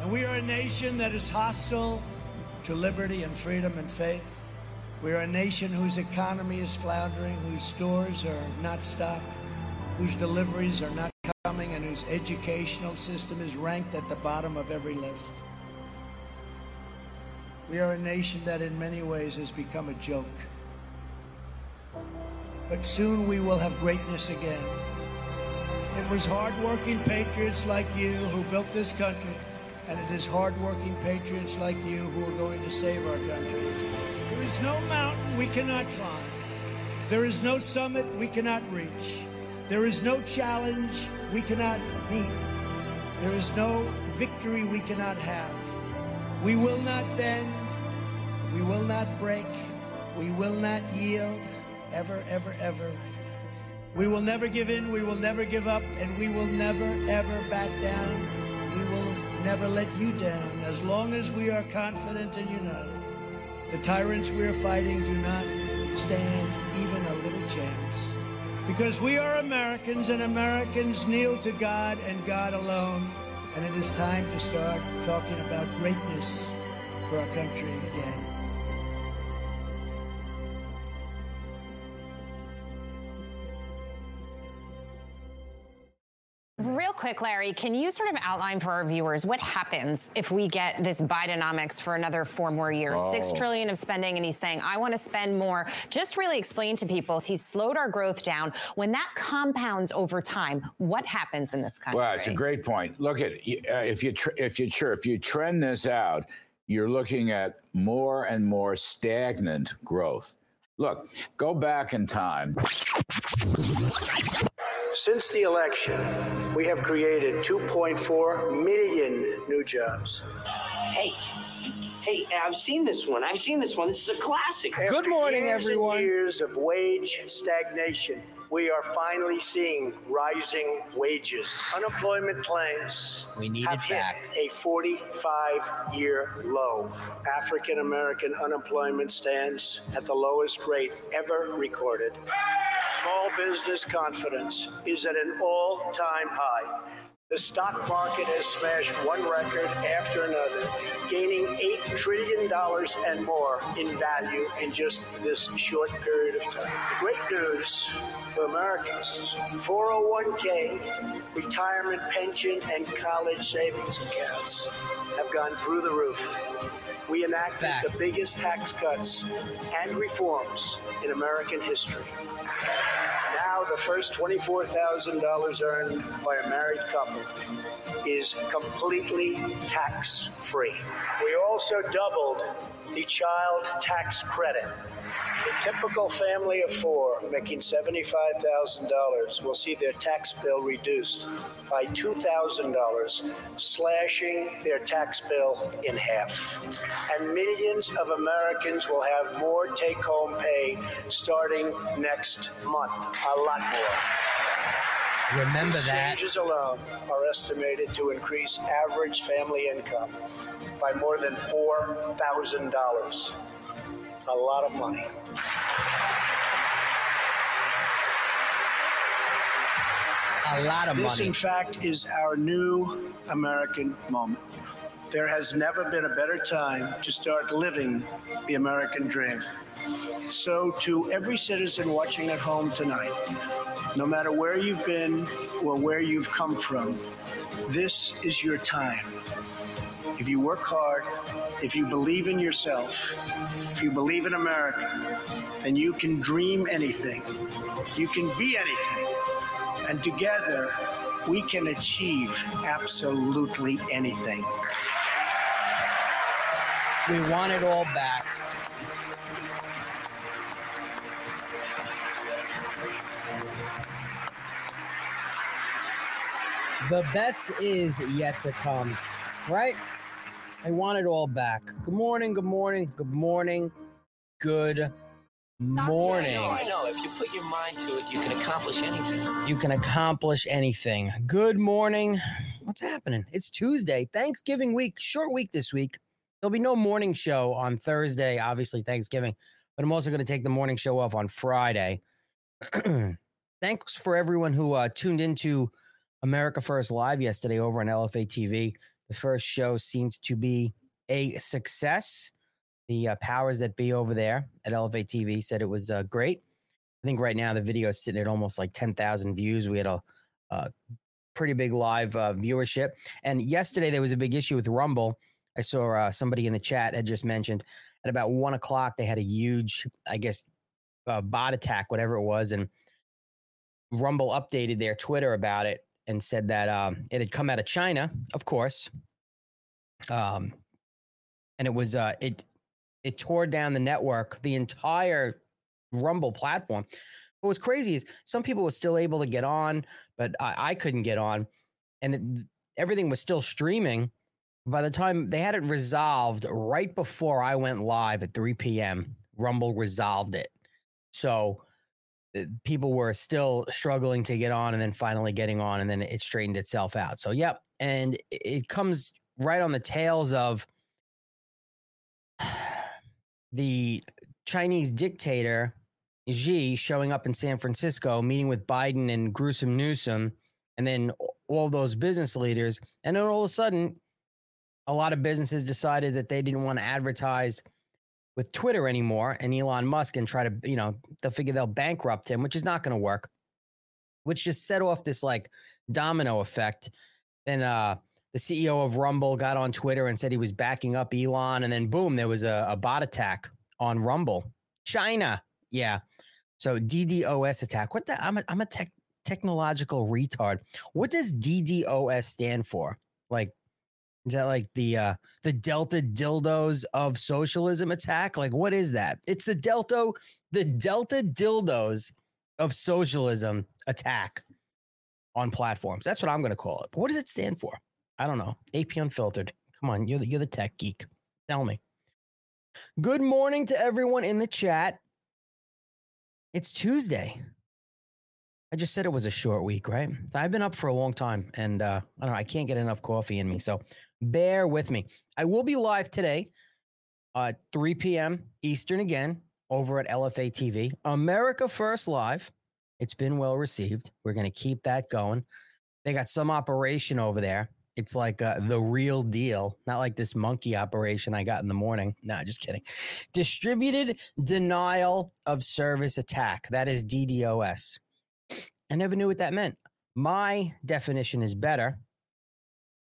And we are a nation that is hostile to liberty and freedom and faith. We are a nation whose economy is floundering, whose stores are not stocked, whose deliveries are not coming, and whose educational system is ranked at the bottom of every list. We are a nation that in many ways has become a joke. But soon we will have greatness again. It was hardworking patriots like you who built this country, and it is hardworking patriots like you who are going to save our country. There is no mountain we cannot climb. There is no summit we cannot reach. There is no challenge we cannot beat. There is no victory we cannot have. We will not bend. We will not break. We will not yield. Ever, ever, ever. We will never give in. We will never give up. And we will never, ever back down. We will never let you down as long as we are confident and united. The tyrants we are fighting do not stand even a little chance. Because we are Americans and Americans kneel to God and God alone. And it is time to start talking about greatness for our country again. Real quick, Larry, can you sort of outline for our viewers what happens if we get this Bidenomics for another four more years? Oh. Six trillion of spending, and he's saying, I want to spend more. Just really explain to people, he's slowed our growth down. When that compounds over time, what happens in this country? Well, it's a great point. Look at uh, if you tr- if you sure if you trend this out, you're looking at more and more stagnant growth. Look, go back in time. Since the election, we have created 2.4 million new jobs. Hey, hey, I've seen this one. I've seen this one. This is a classic. After years and years of wage stagnation, we are finally seeing rising wages. Unemployment claims We need have it hit back. a 45-year low. African American unemployment stands at the lowest rate ever recorded. Small business confidence is at an all-time high. The stock market has smashed one record after another, gaining $8 trillion and more in value in just this short period of time. Great news for Americans 401k, retirement pension, and college savings accounts have gone through the roof. We enacted the biggest tax cuts and reforms in American history. Now, the first $24,000 earned by a married couple is completely tax free. We also doubled the child tax credit. A typical family of four making $75,000 will see their tax bill reduced by $2,000, slashing their tax bill in half. And millions of Americans will have more take home pay starting next month. A lot more. Remember These that. changes alone are estimated to increase average family income by more than $4,000. A lot of money. A lot of this, money. This, in fact, is our new American moment. There has never been a better time to start living the American dream. So, to every citizen watching at home tonight, no matter where you've been or where you've come from, this is your time. If you work hard, if you believe in yourself, if you believe in America, then you can dream anything. You can be anything. And together, we can achieve absolutely anything. We want it all back. The best is yet to come, right? I want it all back. Good morning, good morning, good morning, good morning. I know, I know. If you put your mind to it, you can accomplish anything. You can accomplish anything. Good morning. What's happening? It's Tuesday, Thanksgiving week, short week this week. There'll be no morning show on Thursday, obviously Thanksgiving, but I'm also going to take the morning show off on Friday. Thanks for everyone who uh, tuned into America First Live yesterday over on LFA TV. The first show seemed to be a success. The uh, powers that be over there at Elevate TV said it was uh, great. I think right now the video is sitting at almost like 10,000 views. We had a, a pretty big live uh, viewership. And yesterday there was a big issue with Rumble. I saw uh, somebody in the chat had just mentioned at about one o'clock they had a huge, I guess, uh, bot attack, whatever it was, and Rumble updated their Twitter about it and said that um, it had come out of China, of course, um, and it was uh, it it tore down the network, the entire Rumble platform. What was crazy is some people were still able to get on, but I, I couldn't get on, and it, everything was still streaming. By the time they had it resolved, right before I went live at 3 p.m., Rumble resolved it. So Uh, people were still struggling to get on and then finally getting on and then it straightened itself out. So, yep. And it comes right on the tails of the Chinese dictator Xi showing up in San Francisco, meeting with Biden and gruesome Newsom, and then all those business leaders. And then all of a sudden, a lot of businesses decided that they didn't want to advertise with Twitter anymore and Elon Musk and try to, you know, they'll figure they'll bankrupt him, which is not going to work, which just set off this like domino effect. Then uh, the CEO of Rumble got on Twitter and said he was backing up Elon. And then boom, there was a, a bot attack on Rumble. China. Yeah. So DDoS attack. What the? I'm a, I'm a tech, technological retard. What does DDoS stand for? Like is that like the uh the Delta dildos of socialism attack? Like what is that? It's the Delta the Delta dildos of socialism attack on platforms. That's what I'm going to call it. But what does it stand for? I don't know. AP Unfiltered. Come on, you're the, you're the tech geek. Tell me. Good morning to everyone in the chat. It's Tuesday. I just said it was a short week, right? I've been up for a long time and uh, I don't know, I can't get enough coffee in me. So bear with me. I will be live today at 3 p.m. Eastern again over at LFA TV. America First Live. It's been well received. We're going to keep that going. They got some operation over there. It's like uh, the real deal, not like this monkey operation I got in the morning. Nah, just kidding. Distributed denial of service attack. That is DDoS. I never knew what that meant. My definition is better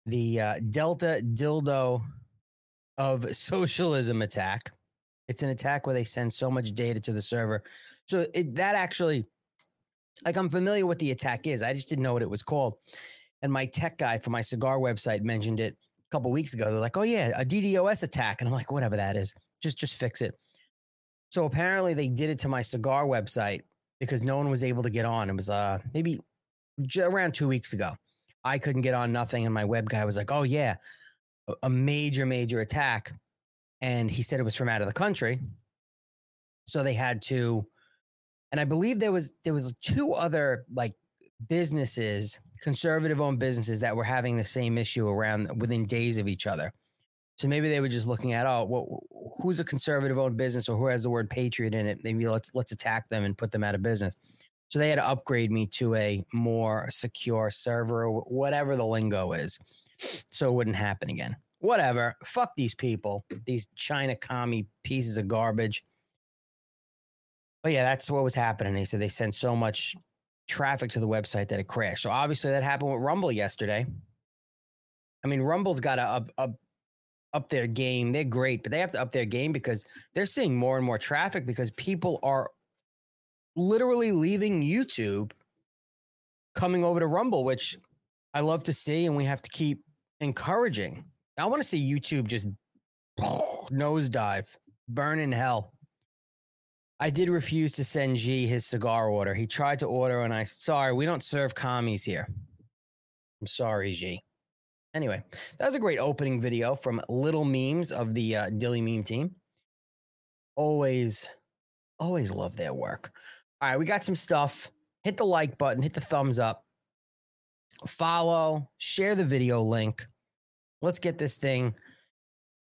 the uh, Delta dildo of socialism attack. It's an attack where they send so much data to the server. So it, that actually, like, I'm familiar with the attack is. I just didn't know what it was called. And my tech guy for my cigar website mentioned it a couple weeks ago. They're like, "Oh yeah, a DDoS attack," and I'm like, "Whatever that is, just just fix it." So apparently they did it to my cigar website because no one was able to get on. It was uh maybe around two weeks ago. I couldn't get on nothing. And my web guy was like, oh, yeah, a major, major attack. And he said it was from out of the country. So they had to, and I believe there was there was two other like businesses, conservative owned businesses that were having the same issue around within days of each other. So maybe they were just looking at, oh, well, who's a conservative owned business or who has the word patriot in it? Maybe let's let's attack them and put them out of business. So they had to upgrade me to a more secure server, whatever the lingo is, so it wouldn't happen again. Whatever. Fuck these people, these China commie pieces of garbage. But yeah, that's what was happening. They said they sent so much traffic to the website that it crashed. So obviously that happened with Rumble yesterday. I mean, Rumble's got to up, up, up their game. They're great, but they have to up their game because they're seeing more and more traffic because people are literally leaving YouTube, coming over to Rumble, which I love to see, and we have to keep encouraging. I want to see YouTube just nosedive, burn in hell. I did refuse to send G his cigar order. He tried to order, and I sorry, we don't serve commies here. I'm sorry, G. Anyway, that was a great opening video from Little Memes of the uh, Dilley Meme team. Always, always love their work. All right, we got some stuff. Hit the like button, hit the thumbs up, follow, share the video link. Let's get this thing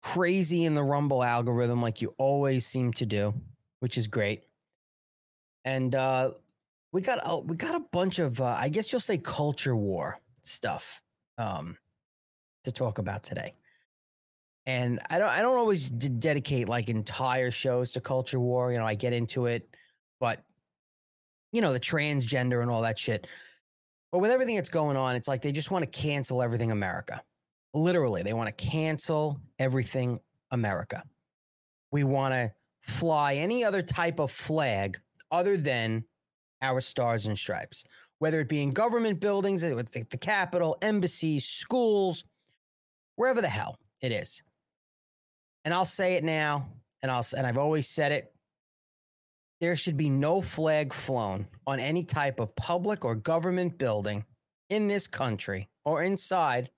crazy in the Rumble algorithm like you always seem to do, which is great. And uh, we got a, we got a bunch of uh, I guess you'll say culture war stuff. Um, to talk about today. And I don't I don't always d- dedicate like entire shows to culture war. You know, I get into it, but you know, the transgender and all that shit. But with everything that's going on, it's like they just want to cancel everything America. Literally, they want to cancel everything America. We want to fly any other type of flag other than our stars and stripes, whether it be in government buildings, the, the Capitol, embassies, schools, wherever the hell it is. And I'll say it now, and I'll and I've always said it. There should be no flag flown on any type of public or government building in this country or inside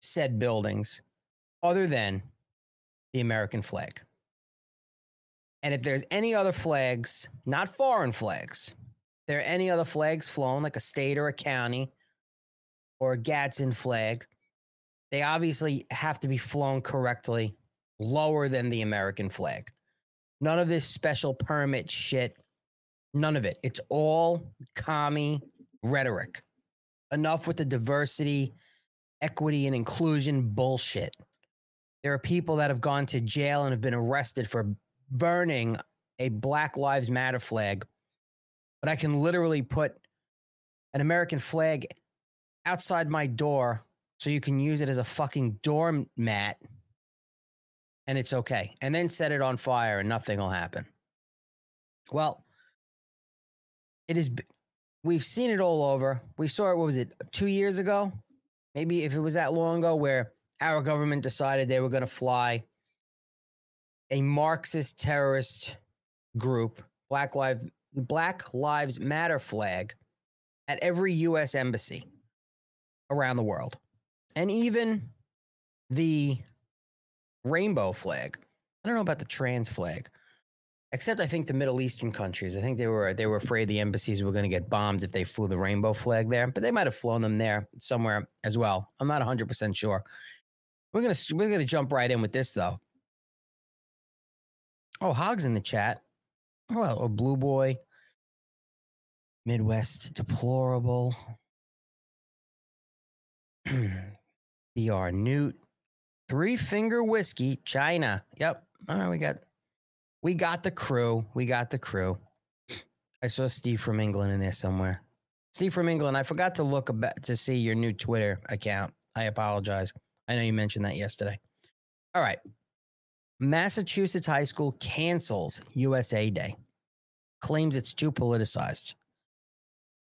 said buildings other than the American flag. And if there's any other flags, not foreign flags, there are any other flags flown like a state or a county or a Gadsden flag, they obviously have to be flown correctly lower than the American flag. None of this special permit shit. None of it. It's all commie rhetoric. Enough with the diversity, equity, and inclusion bullshit. There are people that have gone to jail and have been arrested for burning a Black Lives Matter flag, but I can literally put an American flag outside my door so you can use it as a fucking doormat and it's okay. And then set it on fire and nothing will happen. Well, it is we've seen it all over. We saw it what was it? 2 years ago? Maybe if it was that long ago where our government decided they were going to fly a Marxist terrorist group, Black Lives Black Lives Matter flag at every US embassy around the world. And even the rainbow flag. I don't know about the trans flag. Except I think the Middle Eastern countries. I think they were they were afraid the embassies were going to get bombed if they flew the rainbow flag there, but they might have flown them there somewhere as well. I'm not 100% sure. We're going to we're to jump right in with this though. Oh, Hogs in the chat. Oh, well, a Blue Boy. Midwest deplorable. BR Newt. Three finger whiskey, China. Yep. All right, we got we got the crew. We got the crew. I saw Steve from England in there somewhere. Steve from England. I forgot to look about to see your new Twitter account. I apologize. I know you mentioned that yesterday. All right. Massachusetts high school cancels USA Day. Claims it's too politicized.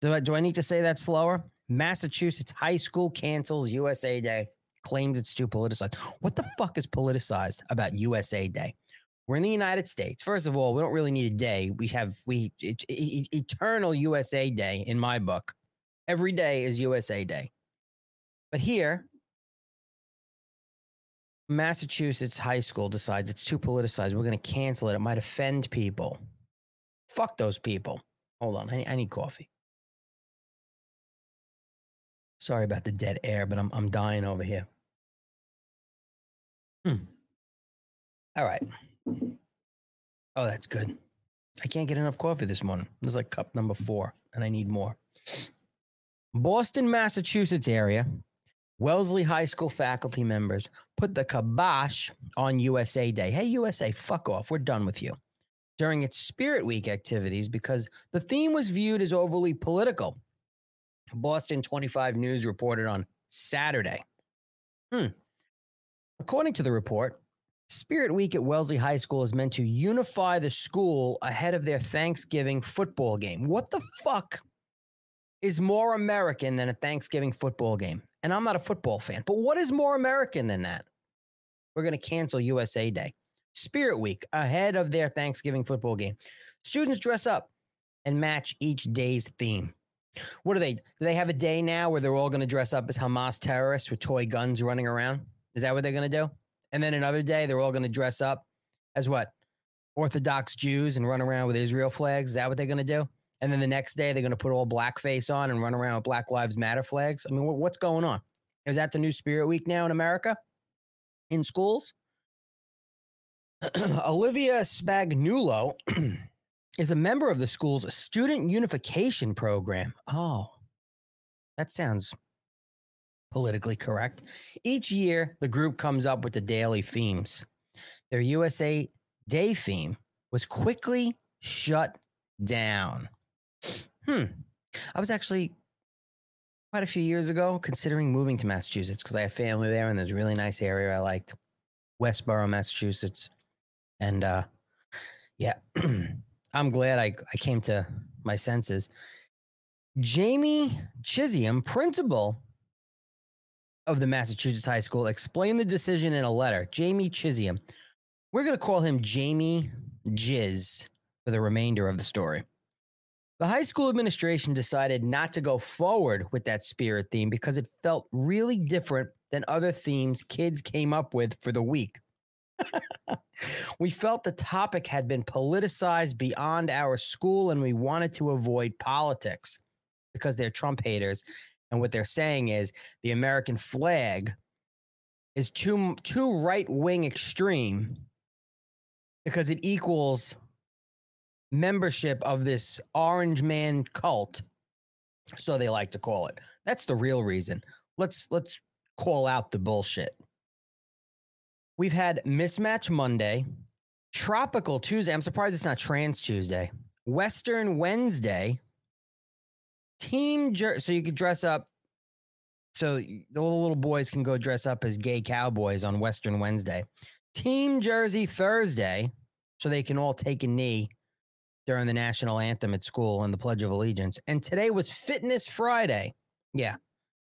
Do I, do I need to say that slower? Massachusetts high school cancels USA Day claims it's too politicized. What the fuck is politicized about USA Day? We're in the United States. First of all, we don't really need a day. We have we it, it, eternal USA Day in my book. Every day is USA Day. But here, Massachusetts high school decides it's too politicized. We're going to cancel it. It might offend people. Fuck those people. Hold on. I, I need coffee. Sorry about the dead air, but I'm I'm dying over here. Hmm. All right. Oh, that's good. I can't get enough coffee this morning. This is like cup number four, and I need more. Boston, Massachusetts area, Wellesley High School faculty members put the kibosh on USA Day. Hey, USA, fuck off. We're done with you. During its Spirit Week activities because the theme was viewed as overly political Boston 25 News reported on Saturday. Hmm. According to the report, Spirit Week at Wellesley High School is meant to unify the school ahead of their Thanksgiving football game. What the fuck is more American than a Thanksgiving football game? And I'm not a football fan, but what is more American than that? We're going to cancel USA Day. Spirit Week ahead of their Thanksgiving football game. Students dress up and match each day's theme. What do they? Do they have a day now where they're all going to dress up as Hamas terrorists with toy guns running around? Is that what they're going to do? And then another day they're all going to dress up as what? Orthodox Jews and run around with Israel flags. Is that what they're going to do? And then the next day they're going to put all blackface on and run around with Black Lives Matter flags. I mean, what's going on? Is that the new Spirit Week now in America? In schools? Olivia Spagnuolo is a member of the school's student unification program. Oh, that sounds politically correct. Each year, the group comes up with the daily themes. Their USA Day theme was quickly shut down. Hmm. I was actually quite a few years ago considering moving to Massachusetts because I have family there and there's a really nice area I liked. Westboro, Massachusetts. And uh yeah, I'm glad I, I came to my senses. Jamie Chisholm, principal of the Massachusetts High School, explained the decision in a letter. Jamie Chisholm. We're going to call him Jamie Jizz for the remainder of the story. The high school administration decided not to go forward with that spirit theme because it felt really different than other themes kids came up with for the week. we felt the topic had been politicized beyond our school and we wanted to avoid politics because they're Trump haters. And what they're saying is the American flag is too, too right wing extreme because it equals membership of this orange man cult. So they like to call it. That's the real reason. Let's let's call out the bullshit. We've had Mismatch Monday, Tropical Tuesday. I'm surprised it's not Trans Tuesday. Western Wednesday, Team Jer- so you could dress up. So the little boys can go dress up as gay cowboys on Western Wednesday. Team Jersey Thursday, so they can all take a knee during the national anthem at school and the Pledge of Allegiance. And today was Fitness Friday. Yeah.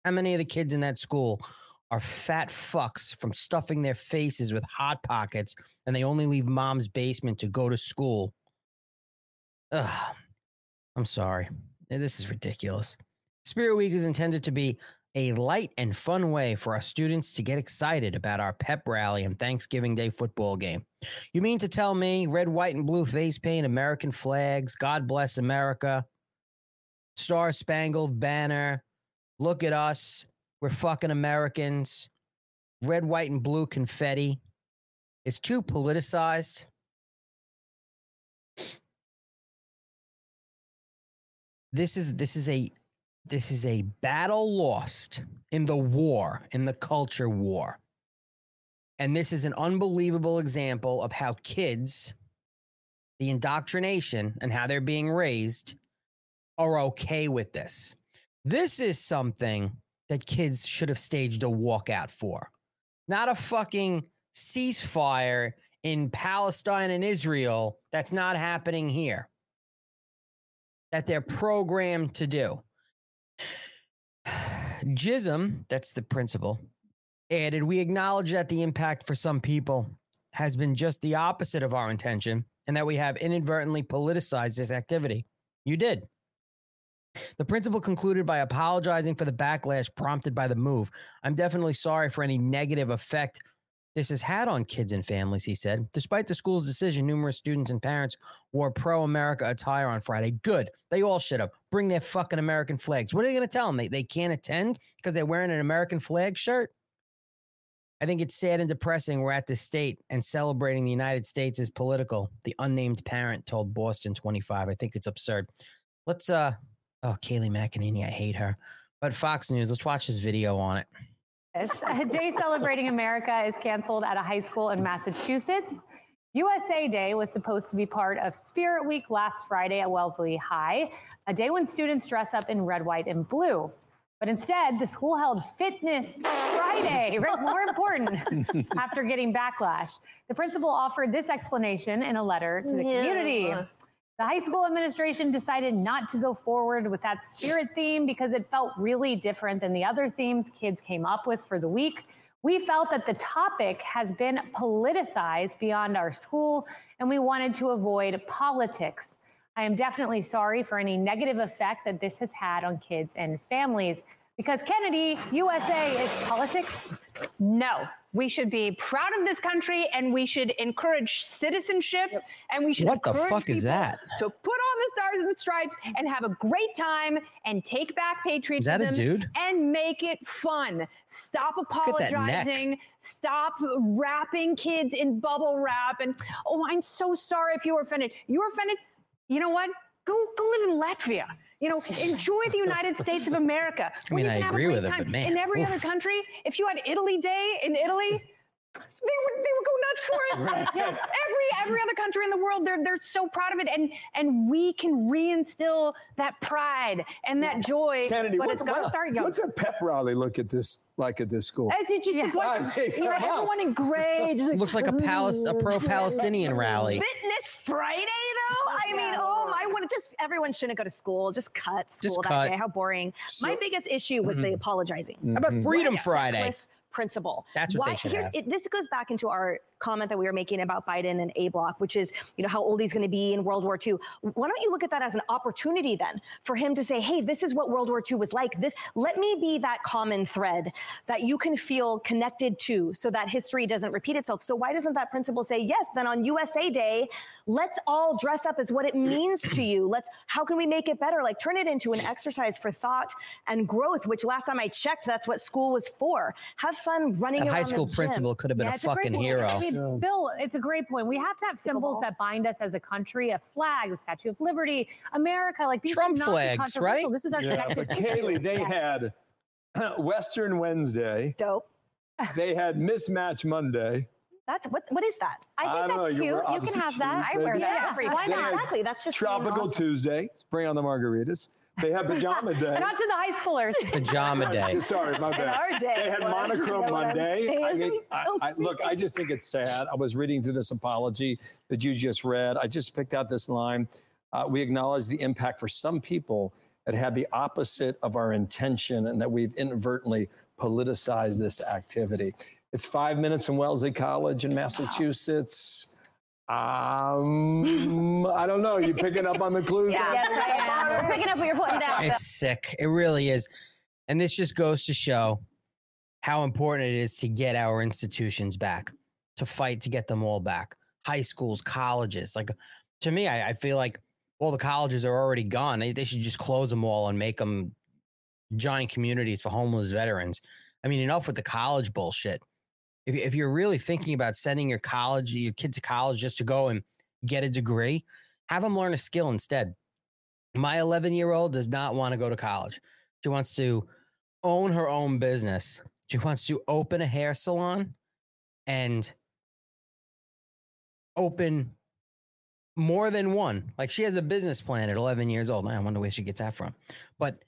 How many of the kids in that school are fat fucks from stuffing their faces with hot pockets and they only leave mom's basement to go to school? Ugh. I'm sorry. Eh, this is ridiculous. Spirit Week is intended to be a light and fun way for our students to get excited about our pep rally and Thanksgiving Day football game. You mean to tell me red, white, and blue face paint, American flags, God bless America, Star Spangled Banner, look at us, we're fucking Americans, red, white, and blue confetti is too politicized? This is this is a this is a battle lost in the war, in the culture war. And this is an unbelievable example of how kids, the indoctrination and how they're being raised, are okay with this. This is something that kids should have staged a walkout for, not a fucking ceasefire in Palestine and Israel that's not happening here, that they're programmed to do. Jism, that's the principle, added, We acknowledge that the impact for some people has been just the opposite of our intention and that we have inadvertently politicized this activity. You did. The principal concluded by apologizing for the backlash prompted by the move. I'm definitely sorry for any negative effect this has had on kids and families, he said. Despite the school's decision, numerous students and parents wore pro America attire on Friday. Good. They all should have. Bring their fucking American flags. What are they going to tell them? They, they can't attend because they're wearing an American flag shirt? I think it's sad and depressing we're at this state and celebrating the United States is political. The unnamed parent told Boston 25. I think it's absurd. Let's, uh, oh, Kayleigh McEnany, I hate her. But Fox News, let's watch this video on it. A day celebrating America is canceled at a high school in Massachusetts. USA Day was supposed to be part of Spirit Week last Friday at Wellesley High, a day when students dress up in red, white, and blue. But instead, the school held Fitness Friday, more important, after getting backlash. The principal offered this explanation in a letter to the yeah. community. The high school administration decided not to go forward with that spirit theme because it felt really different than the other themes kids came up with for the week. We felt that the topic has been politicized beyond our school, and we wanted to avoid politics. I am definitely sorry for any negative effect that this has had on kids and families. Because Kennedy, USA is politics? No. We should be proud of this country and we should encourage citizenship yep. and we should What the fuck is that? So put on the stars and stripes and have a great time and take back patriotism. Is that a dude? And make it fun. Stop apologizing. Stop wrapping kids in bubble wrap and oh, I'm so sorry if you were offended. You were offended? You know what? Go go live in Latvia You know, enjoy the United States of America. I mean, I agree with it, but man, in every oof. other country, if you had Italy Day in Italy, they would they would go nuts for it. Yeah, every every other country in the world, they're they're so proud of it, and and we can reinstill that pride and that joy. Kennedy, but what- it's got to start young. What's a pep rally look at this like at this school? Did you, Yeah. what- I mean, you know, everyone in gray. just Looks like a palace, a pro-Palestinian rally. Fitness Friday, though. I mean, oh my! Want just everyone shouldn't go to school. Just cut school Just that cut. day. How boring. So- my biggest issue was the mm-hmm. apologizing. Mm-hmm. How about Freedom Friday? reckless Principle. That's what they Why- should here's- have. It, this goes back into our comment that we were making about Biden and A Block, which is, you know, how old he's going to be in World War II. Why don't you look at that as an opportunity then for him to say, hey, this is what World War II was like. This let me be that common thread that you can feel connected to so that history doesn't repeat itself. So why doesn't that principle say, yes, then on USA Day, let's all dress up as what it means to you. Let's how can we make it better? Like turn it into an exercise for thought and growth, which last time I checked, that's what school was for. Have fun running around high the school principal could have been Yeah, a a fucking hero. I mean, Bill, it's a great point. We have to have symbols that bind us as a country: a flag, the Statue of Liberty, America. Like these Trump should not flags, controversial. right? This is our Yeah, but Kayleigh, they had Western Wednesday. Dope. They had Mismatch Monday. That's what what is that? I think I that's know, cute. You can opposite have that. I wear that Yeah, every why not? Exactly. That's just Tropical awesome. Tuesday. Bring on the margaritas. They had Pajama Day. Not to the high schoolers. Pajama day. Sorry, my In bad. our day, They had well, you monochrome know Monday. I mean, I, I, look, I just think it's sad. I was reading through this apology that you just read. I just picked out this line. Uh, we acknowledge the impact for some people that had the opposite of our intention and that we've inadvertently politicized this activity. It's five minutes from Wellesley College in Massachusetts. Um, I don't know. You picking up on the clues? Yeah. Yes, I am. We're picking up what you're putting down. It's sick. It really is. And this just goes to show how important it is to get our institutions back, to fight to get them all back. High schools, colleges. Like to me, I, I feel like all the colleges are already gone. They, they should just close them all and make them giant communities for homeless veterans. I mean, enough with the college bullshit. If, if you're really thinking about sending your college, your kid to college just to go and get a degree, have them learn a skill instead. My 11 year old does not want to go to college. She wants to own her own business. She wants to open a hair salon and open more than one. Like she has a business plan at 11 years old. I wonder where she gets that from. But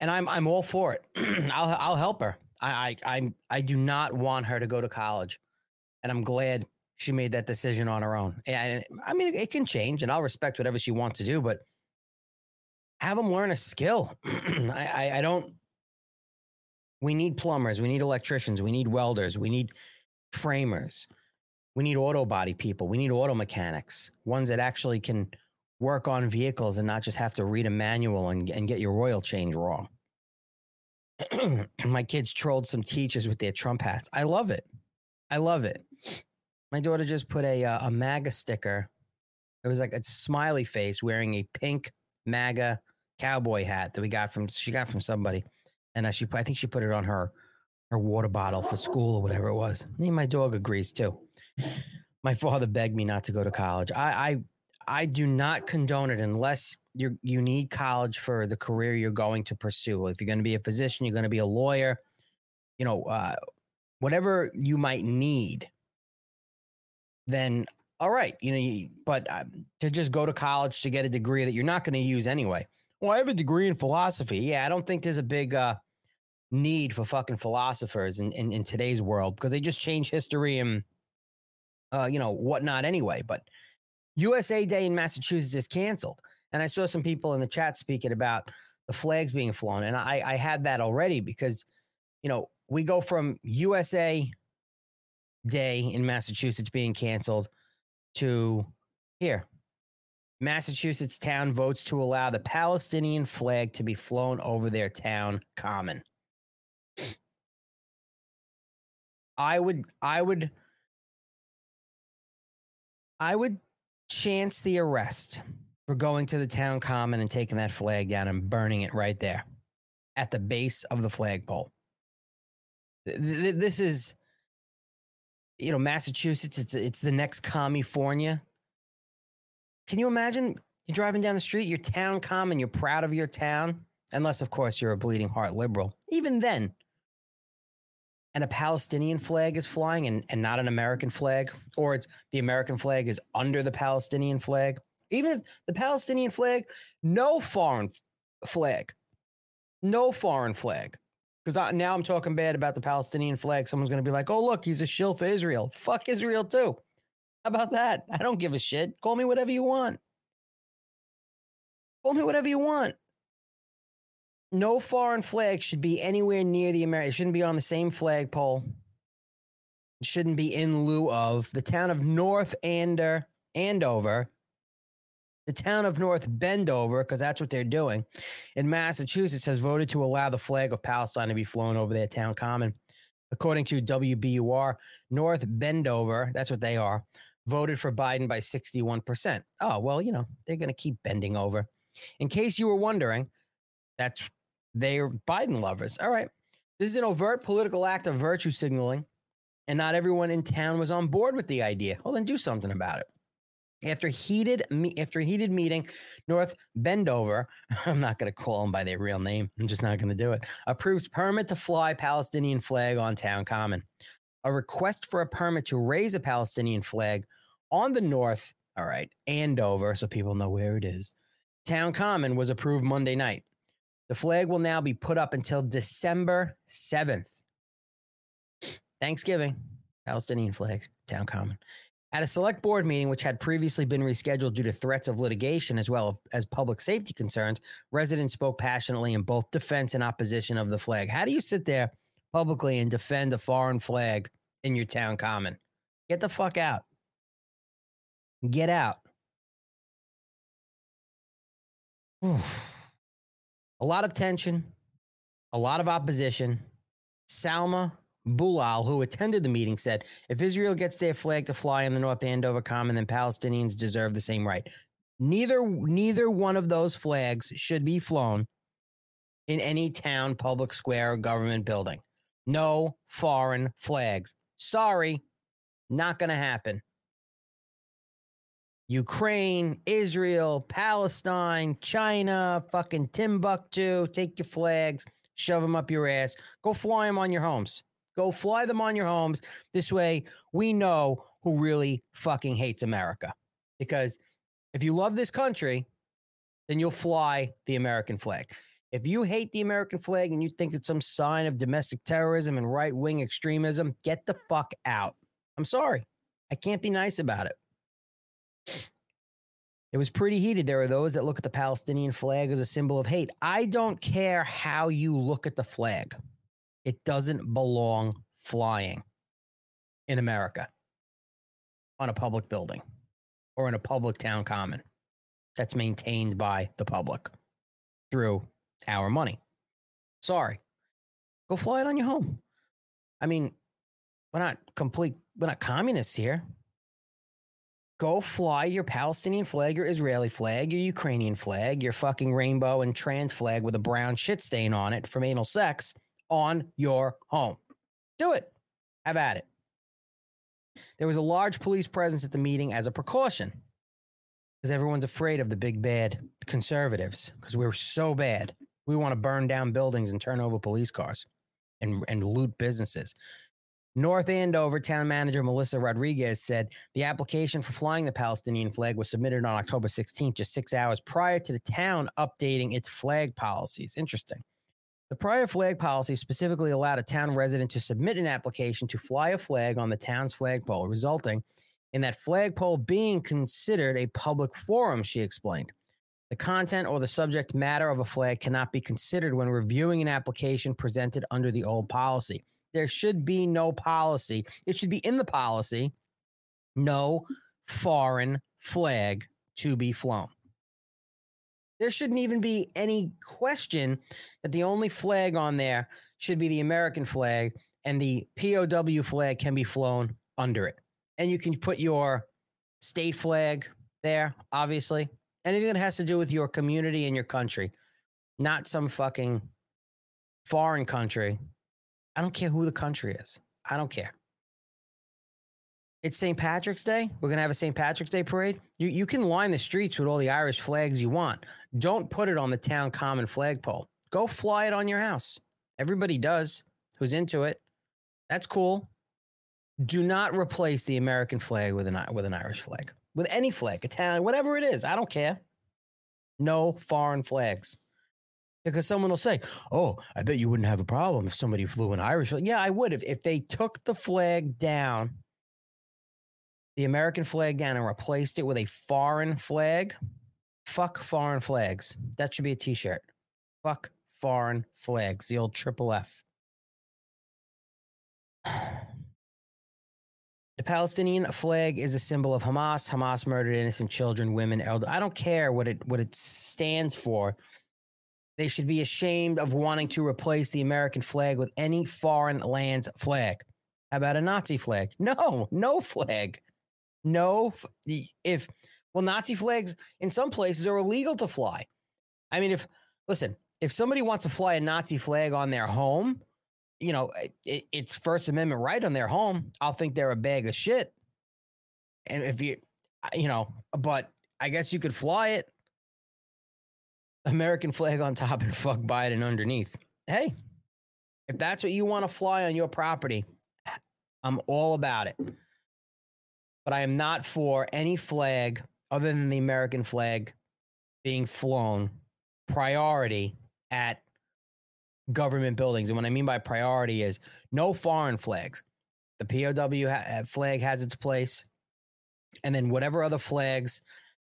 and I'm I'm all for it. I'll I'll help her. I I I'm I do not want her to go to college, and I'm glad she made that decision on her own. And I mean, it can change, and I'll respect whatever she wants to do. But have them learn a skill. I, I I don't. We need plumbers. We need electricians. We need welders. We need framers. We need auto body people. We need auto mechanics, ones that actually can work on vehicles and not just have to read a manual and, and get your oil change wrong. My kids trolled some teachers with their Trump hats. I love it. I love it. My daughter just put a uh, a MAGA sticker. It was like a smiley face wearing a pink MAGA cowboy hat that we got from she got from somebody, and uh, she I think she put it on her her water bottle for school or whatever it was. Me and my dog agrees too. My father begged me not to go to college. I I, I do not condone it unless you you need college for the career you're going to pursue. If you're going to be a physician, you're going to be a lawyer, you know, uh, whatever you might need. Then all right, you know, you, but um, to just go to college to get a degree that you're not going to use anyway. Well, I have a degree in philosophy. Yeah, I don't think there's a big uh, need for fucking philosophers in, in, in today's world because they just change history and uh, you know whatnot anyway. But USA Day in Massachusetts is canceled, and I saw some people in the chat speaking about the flags being flown, and I I had that already because you know we go from USA Day in Massachusetts being canceled to here. Massachusetts town votes to allow the Palestinian flag to be flown over their town common. I would I would I would chance the arrest for going to the town common and taking that flag down and burning it right there at the base of the flagpole. Th- th- This is you know Massachusetts it's it's the next California. Can you imagine You're driving down the street, your town common, you're proud of your town, unless, of course, you're a bleeding heart liberal. Even then, and a Palestinian flag is flying and, and not an American flag, or it's the American flag is under the Palestinian flag. Even if the Palestinian flag, no foreign flag, no foreign flag. Because now I'm talking bad about the Palestinian flag. Someone's going to be like, oh, look, he's a shill for Israel. Fuck Israel, too. How about that? I don't give a shit. Call me whatever you want. Call me whatever you want. No foreign flag should be anywhere near the American. It shouldn't be on the same flagpole. It shouldn't be in lieu of the town of North Ander, Andover, the town of North Bendover, because that's what they're doing, in Massachusetts has voted to allow the flag of Palestine to be flown over their town common. According to WBUR, North Bendover, that's what they are, voted for Biden by 61%. Oh, well, you know, they're going to keep bending over. In case you were wondering, that's they're Biden lovers. All right. This is an overt political act of virtue signaling, and not everyone in town was on board with the idea. Well, then do something about it. After heated after heated meeting, North Bendover, I'm not going to call them by their real name. I'm just not going to do it. Approves permit to fly Palestinian flag on town common. A request for a permit to raise a Palestinian flag on the north, all right, Andover, so people know where it is. Town Common was approved Monday night. The flag will now be put up until December 7th. Thanksgiving, Palestinian flag, Town Common. At a select board meeting, which had previously been rescheduled due to threats of litigation as well as public safety concerns, residents spoke passionately in both defense and opposition of the flag. How do you sit there publicly and defend a foreign flag in your town common? Get the fuck out. Get out. A lot of tension, a lot of opposition. Salma Bulal, who attended the meeting, said if Israel gets their flag to fly in the North Andover Common, then Palestinians deserve the same right. Neither neither one of those flags should be flown in any town, public square, or government building. No foreign flags. Sorry, not going to happen. Ukraine, Israel, Palestine, China, fucking Timbuktu, take your flags, shove them up your ass, go fly them on your homes. Go fly them on your homes. This way, we know who really fucking hates America. Because if you love this country, then you'll fly the American flag. If you hate the American flag and you think it's some sign of domestic terrorism and right wing extremism, get the fuck out. I'm sorry. I can't be nice about it. It was pretty heated. There are those that look at the Palestinian flag as a symbol of hate. I don't care how you look at the flag, it doesn't belong flying in America on a public building or in a public town common that's maintained by the public through our money. Sorry. Go fly it on your home. I mean, we're not complete, we're not communists here go fly your Palestinian flag, your Israeli flag, your Ukrainian flag, your fucking rainbow and trans flag with a brown shit stain on it from anal sex on your home. Do it. Have at it. There was a large police presence at the meeting as a precaution because everyone's afraid of the big bad conservatives because we're so bad. We want to burn down buildings and turn over police cars and, and loot businesses. North Andover town manager Melissa Rodriguez said the application for flying the Palestinian flag was submitted on October 16th, just six hours prior to the town updating its flag policies. Interesting. The prior flag policy specifically allowed a town resident to submit an application to fly a flag on the town's flagpole, resulting in that flagpole being considered a public forum, she explained. The content or the subject matter of a flag cannot be considered when reviewing an application presented under the old policy there should be no policy. It should be in the policy no foreign flag to be flown. There shouldn't even be any question that the only flag on there should be the American flag and the POW flag can be flown under it. And you can put your state flag there, obviously. Anything that has to do with your community and your country, not some fucking foreign country I don't care who the country is. I don't care. It's St. Patrick's Day. We're gonna have a St. Patrick's Day parade. You you can line the streets with all the Irish flags you want. Don't put it on the town common flagpole. Go fly it on your house. Everybody does who's into it. That's cool. Do not replace the American flag with an with an Irish flag. With any flag, Italian, whatever it is. I don't care. No foreign flags. Because someone will say, Oh, I bet you wouldn't have a problem if somebody flew an Irish flag. Yeah, I would. If, if they took the flag down, the American flag down and replaced it with a foreign flag, fuck foreign flags. That should be a t shirt. Fuck foreign flags, the old triple F. The Palestinian flag is a symbol of Hamas. Hamas murdered innocent children, women, elder. I don't care what it what it stands for. They should be ashamed of wanting to replace the American flag with any foreign land's flag. How about a Nazi flag? No, no flag. No, if well, Nazi flags in some places are illegal to fly. I mean, if listen, if somebody wants to fly a Nazi flag on their home, you know, it, it's First Amendment right on their home. I'll think they're a bag of shit. And if you, you know, but I guess you could fly it. American flag on top and fuck Biden underneath. Hey, if that's what you want to fly on your property, I'm all about it. But I am not for any flag other than the American flag being flown priority at government buildings. And what I mean by priority is no foreign flags. The POW ha- uh, flag has its place. And then whatever other flags,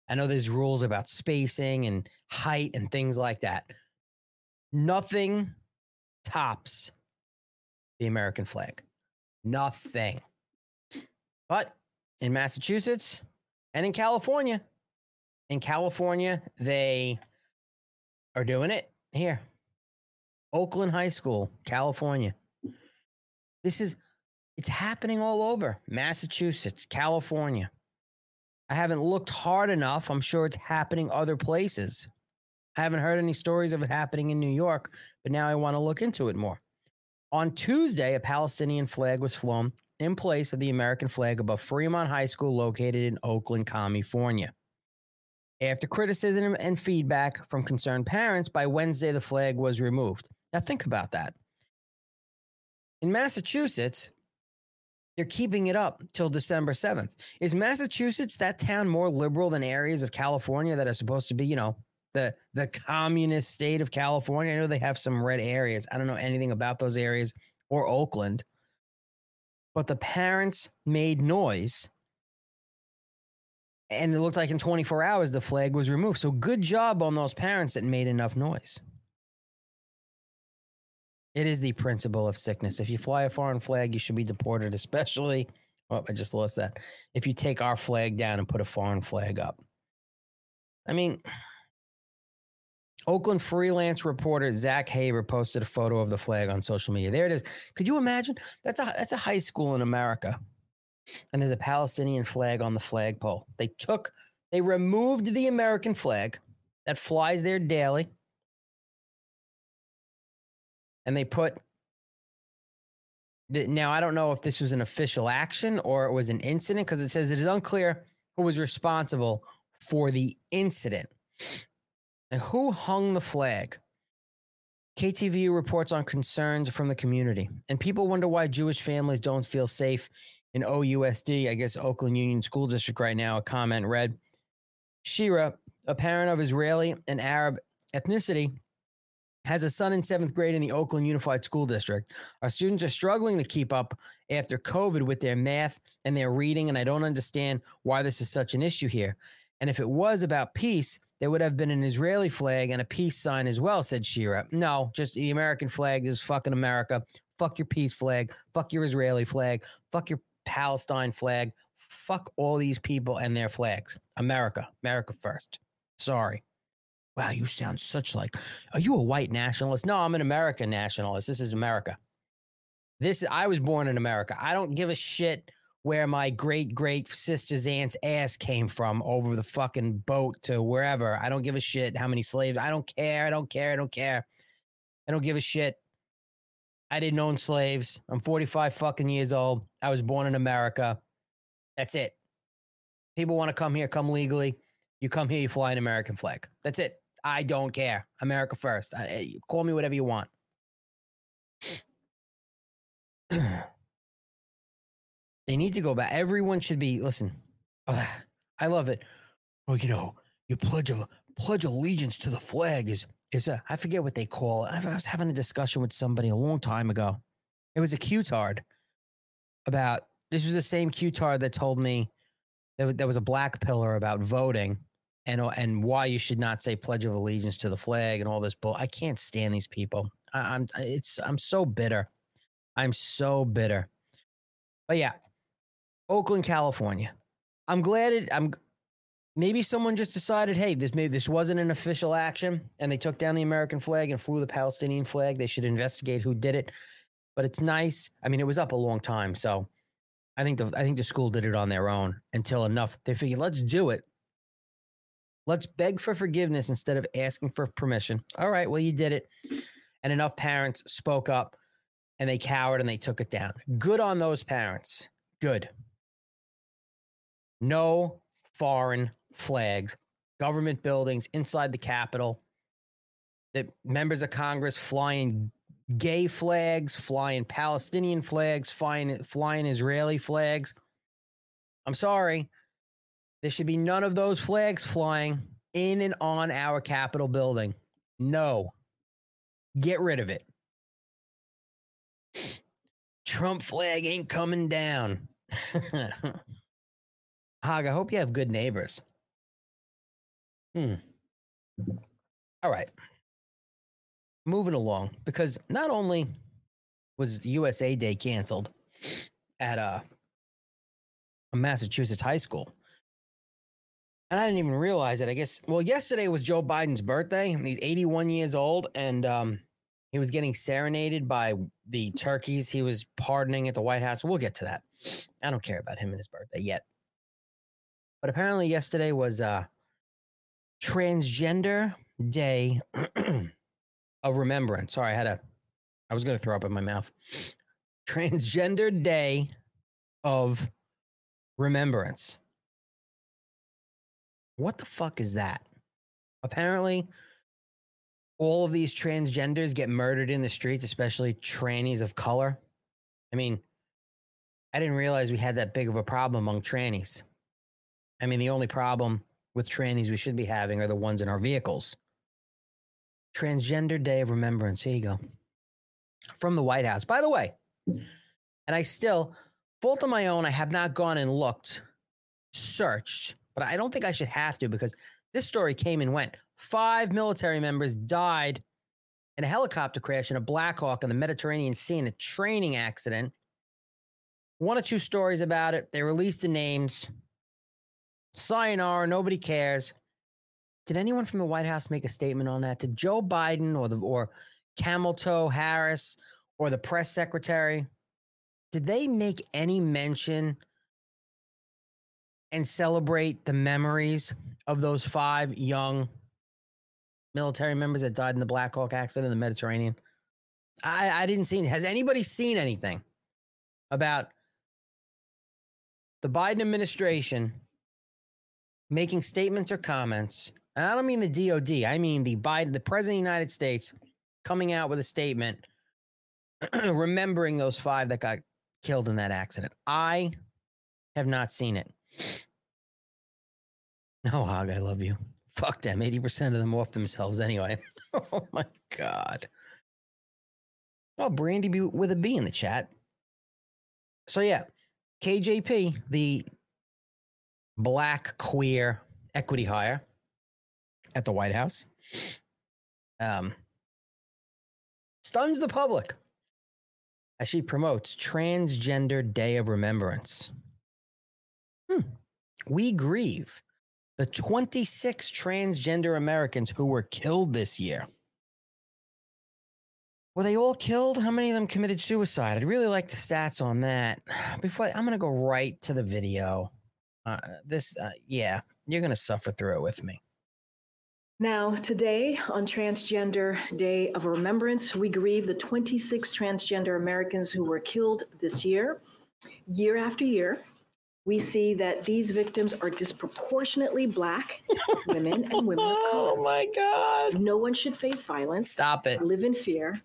I know there's rules about spacing and height and things like that. Nothing tops the American flag. Nothing. But in Massachusetts and in California, in California, they are doing it here. Oakland High School, California. This is it's happening all over Massachusetts, California. I haven't looked hard enough. I'm sure it's happening other places. I haven't heard any stories of it happening in New York, but now I want to look into it more. On Tuesday, a Palestinian flag was flown in place of the American flag above Fremont High School located in Oakland, California. After criticism and feedback from concerned parents, by Wednesday the flag was removed. Now, think about that. In Massachusetts, they're keeping it up till December 7th. Is Massachusetts, that town, more liberal than areas of California that are supposed to be, you know, the the communist state of California? I know they have some red areas. I don't know anything about those areas or Oakland. But the parents made noise. And it looked like in 24 hours the flag was removed. So good job on those parents that made enough noise. It is the principle of sickness. If you fly a foreign flag, you should be deported, especially. Oh, I just lost that. If you take our flag down and put a foreign flag up. I mean, Oakland freelance reporter Zach Haber posted a photo of the flag on social media. There it is. Could you imagine? That's a that's a high school in America. And there's a Palestinian flag on the flagpole. They took, they removed the American flag that flies there daily and they put now I don't know if this was an official action or it was an incident because it says it is unclear who was responsible for the incident and who hung the flag. KTVU reports on concerns from the community, and people wonder why Jewish families don't feel safe in OUSD, I guess Oakland Union School District right now. A comment read Shira, a parent of Israeli and Arab ethnicity, has a son in seventh grade in the Oakland Unified School District. Our students are struggling to keep up after COVID with their math and their reading, and I don't understand why this is such an issue here. And if it was about peace, there would have been an Israeli flag and a peace sign as well, said Shira. No, just the American flag This is fucking America. Fuck your peace flag. Fuck your Israeli flag. Fuck your Palestine flag. Fuck all these people and their flags. America. America first. Sorry. Wow, you sound such like. Are you a white nationalist? No, I'm an American nationalist. This is America. This I was born in America. I don't give a shit where my great great sister's aunt's ass came from over the fucking boat to wherever. I don't give a shit how many slaves. I don't care. I don't care. I don't care. I don't give a shit. I didn't own slaves. I'm 45 fucking years old. I was born in America. That's it. People want to come here, come legally. You come here, you fly an American flag. That's it. I don't care. America first. I, eh, I- call me whatever you want. they need to go back. Everyone should be. Listen, I love it. Oh, you know, you pledge a pledge allegiance to the flag is is a. I forget what they call it. I was having a discussion with somebody a long time ago. It was a Q-tard about. This was the same Q-tard that told me wa- there was a black pillar about voting and uh, and why you should not say pledge of allegiance to the flag and all this bull. I can't stand these people. I, I'm it's I'm so bitter. I'm so bitter. But yeah, Oakland, California. I'm glad it. I'm maybe someone just decided, hey, this maybe this wasn't an official action, and they took down the American flag and flew the Palestinian flag. They should investigate who did it. But it's nice. I mean, it was up a long time, so I think the I think the school did it on their own until enough. They figured, let's do it. Let's beg for forgiveness instead of asking for permission. All right, well, you did it. And enough parents spoke up and they cowered and they took it down. Good on those parents. Good. No foreign flags, government buildings inside the Capitol, that members of Congress flying gay flags, flying Palestinian flags, flying, flying Israeli flags. I'm sorry. There should be none of those flags flying in and on our Capitol building. No. Get rid of it. Trump flag ain't coming down. Hog, I hope you have good neighbors. Hmm. All right. Moving along, because not only was USA Day canceled at uh, a Massachusetts high school, and I didn't even realize it. I guess, well, yesterday was Joe Biden's birthday. He's 81 years old, and um, he was getting serenaded by the turkeys he was pardoning at the White House. We'll get to that. I don't care about him and his birthday yet. But apparently, yesterday was uh, Transgender Day of Remembrance. Sorry, I had a, I was going to throw up in my mouth. Transgender Day of Remembrance. What the fuck is that? Apparently, all of these transgenders get murdered in the streets, especially trannies of color. I mean, I didn't realize we had that big of a problem among trannies. I mean, the only problem with trannies we should be having are the ones in our vehicles. Transgender Day of Remembrance. Here you go. From the White House. By the way, and I still, fault of my own, I have not gone and looked, searched, but I don't think I should have to because this story came and went. Five military members died in a helicopter crash in a Black Hawk in the Mediterranean Sea in a training accident. One or two stories about it. They released the names. Sayonara, nobody cares. Did anyone from the White House make a statement on that? Did Joe Biden or the or Camel Toe Harris or the press secretary did they make any mention and celebrate the memories of those five young military members that died in the Black Hawk accident in the Mediterranean? I, I didn't see. Has anybody seen anything about the Biden administration making statements or comments? And I don't mean the DOD. I mean the Biden, the president of the United States, coming out with a statement remembering those five that got killed in that accident. I have not seen it. No, Hog, I love you. Fuck them. 80% of them off themselves anyway. oh my God. Oh, Brandy B with a B in the chat. So yeah, KJP, the black queer equity hire at the White House, um, stuns the public as she promotes Transgender Day of Remembrance. Hmm. We grieve the 26 transgender Americans who were killed this year. Were they all killed? How many of them committed suicide? I'd really like the stats on that. Before I'm going to go right to the video. Uh, this, uh, yeah, you're going to suffer through it with me. Now, today on Transgender Day of Remembrance, we grieve the 26 transgender Americans who were killed this year. Year after year, we see that these victims are disproportionately black women and women of color. Oh my God. No one should face violence, Stop it. live in fear,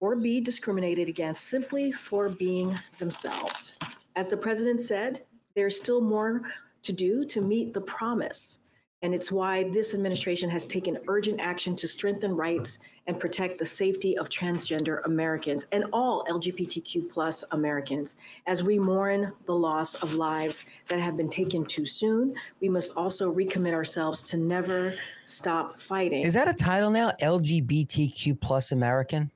or be discriminated against simply for being themselves. As the president said, there's still more to do to meet the promise. And it's why this administration has taken urgent action to strengthen rights and protect the safety of transgender Americans and all LGBTQ plus Americans. As we mourn the loss of lives that have been taken too soon, we must also recommit ourselves to never stop fighting. Is that a title now? LGBTQ plus American?